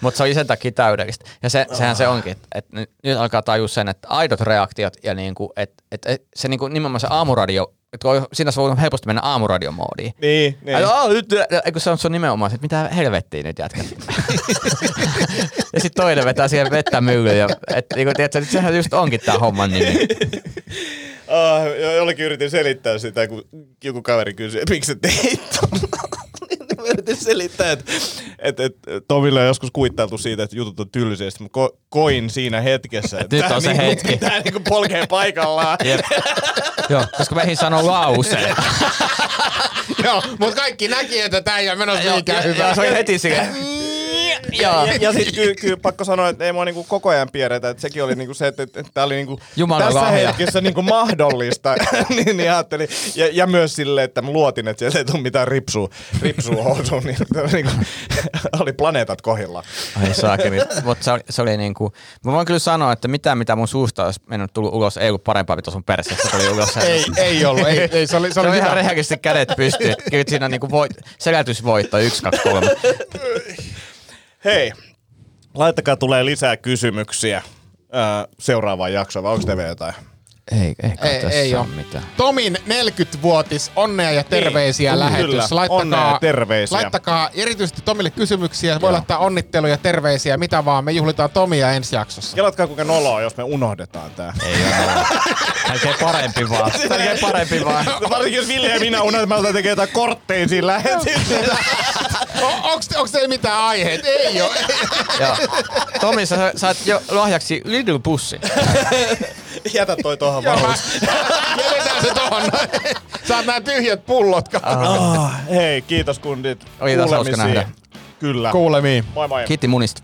Mutta se oli sen takia täydellistä. Ja se, sehän se onkin, että et nyt, alkaa tajua sen, että aidot reaktiot ja niinku, että et, et, se niinku, nimenomaan se aamuradio, että kun siinä voi helposti mennä aamuradiomoodiin. Niin, niin. Oh, nyt, eikö se on, se on nimenomaan se, että mitä helvettiä nyt jätkät. <laughs> ja sitten toinen vetää siihen vettä myllyyn. Ja, et, niinku, tiedätkö, että sehän just onkin tämä homman nimi. Ah, jo- jollekin yritin selittää sitä, kun joku kaveri kysyi, miksi sä teit ton?" Mä yritin selittää, että, että, että Tomille on joskus kuittailtu siitä, että jutut on tylsiä. Mä ko- koin siinä hetkessä, että Nyt on se niinku, hetki. Tää niinku polkee paikallaan. Jep. Joo, koska meihin sanoo lauseen. Joo, mutta kaikki näki, että tämä ei ole menossa mihinkään hyvää. se oli heti silleen. Ja, ja sitten kyllä, kyllä pakko sanoa, että ei mua niinku koko ajan pieretä, että sekin oli niinku se, että, että, tämä oli niinku Jumalan tässä lahja. hetkessä niinku mahdollista. <laughs> niin, niin ajattelin. Ja, ja myös silleen, että mä luotin, että sieltä ei tule mitään ripsua, ripsua housuun, niin, niinku, <laughs> oli planeetat kohilla. Ai saakeli. Mutta se, oli- se oli niinku, mä voin kyllä sanoa, että mitä mitä mun suusta olisi mennyt tullut ulos, ei ollut parempaa, mitä sun perseestä tuli ulos. <laughs> Ei, ei ollut, ei, ei se oli, se Se oli oli ihan rehellisesti kädet pystyyn. Kyllä siinä niinku voit, selätysvoitto 1, 2, 3. Hei, laittakaa tulee lisää kysymyksiä ää, seuraavaan jaksoon, vai onko teillä jotain? Ei, ei, Ei, tässä ei ole mitään. Tomin 40-vuotis, onnea ja terveisiä Niin, lähetys. kyllä, Laittakaa, onnea ja terveisiä. Laittakaa erityisesti Tomille kysymyksiä, voi laittaa onnitteluja, terveisiä, mitä vaan. Me juhlitaan Tomia ensi jaksossa. Kelatkaa kuinka noloa, jos me unohdetaan tää. Ei ole. Parempi vaan. Melkein parempi vaan. Varsinkin jos Ville ja minä unohdetaan tekee jotain kortteja siinä lähetyksessä. <laughs> O- onks, onks teillä mitään aiheet? Ei oo. <laughs> Joo. Tomi, sä saat jo lahjaksi Lidl-pussin. <laughs> Jätä toi tohon vaan. <laughs> Jätetään se tohon. noin. Saat nää tyhjät pullot. Ah, hei, kiitos kundit. Oli taas hauska nähdä. Kyllä. Kuulemiin. Moi moi. Kiitti munista.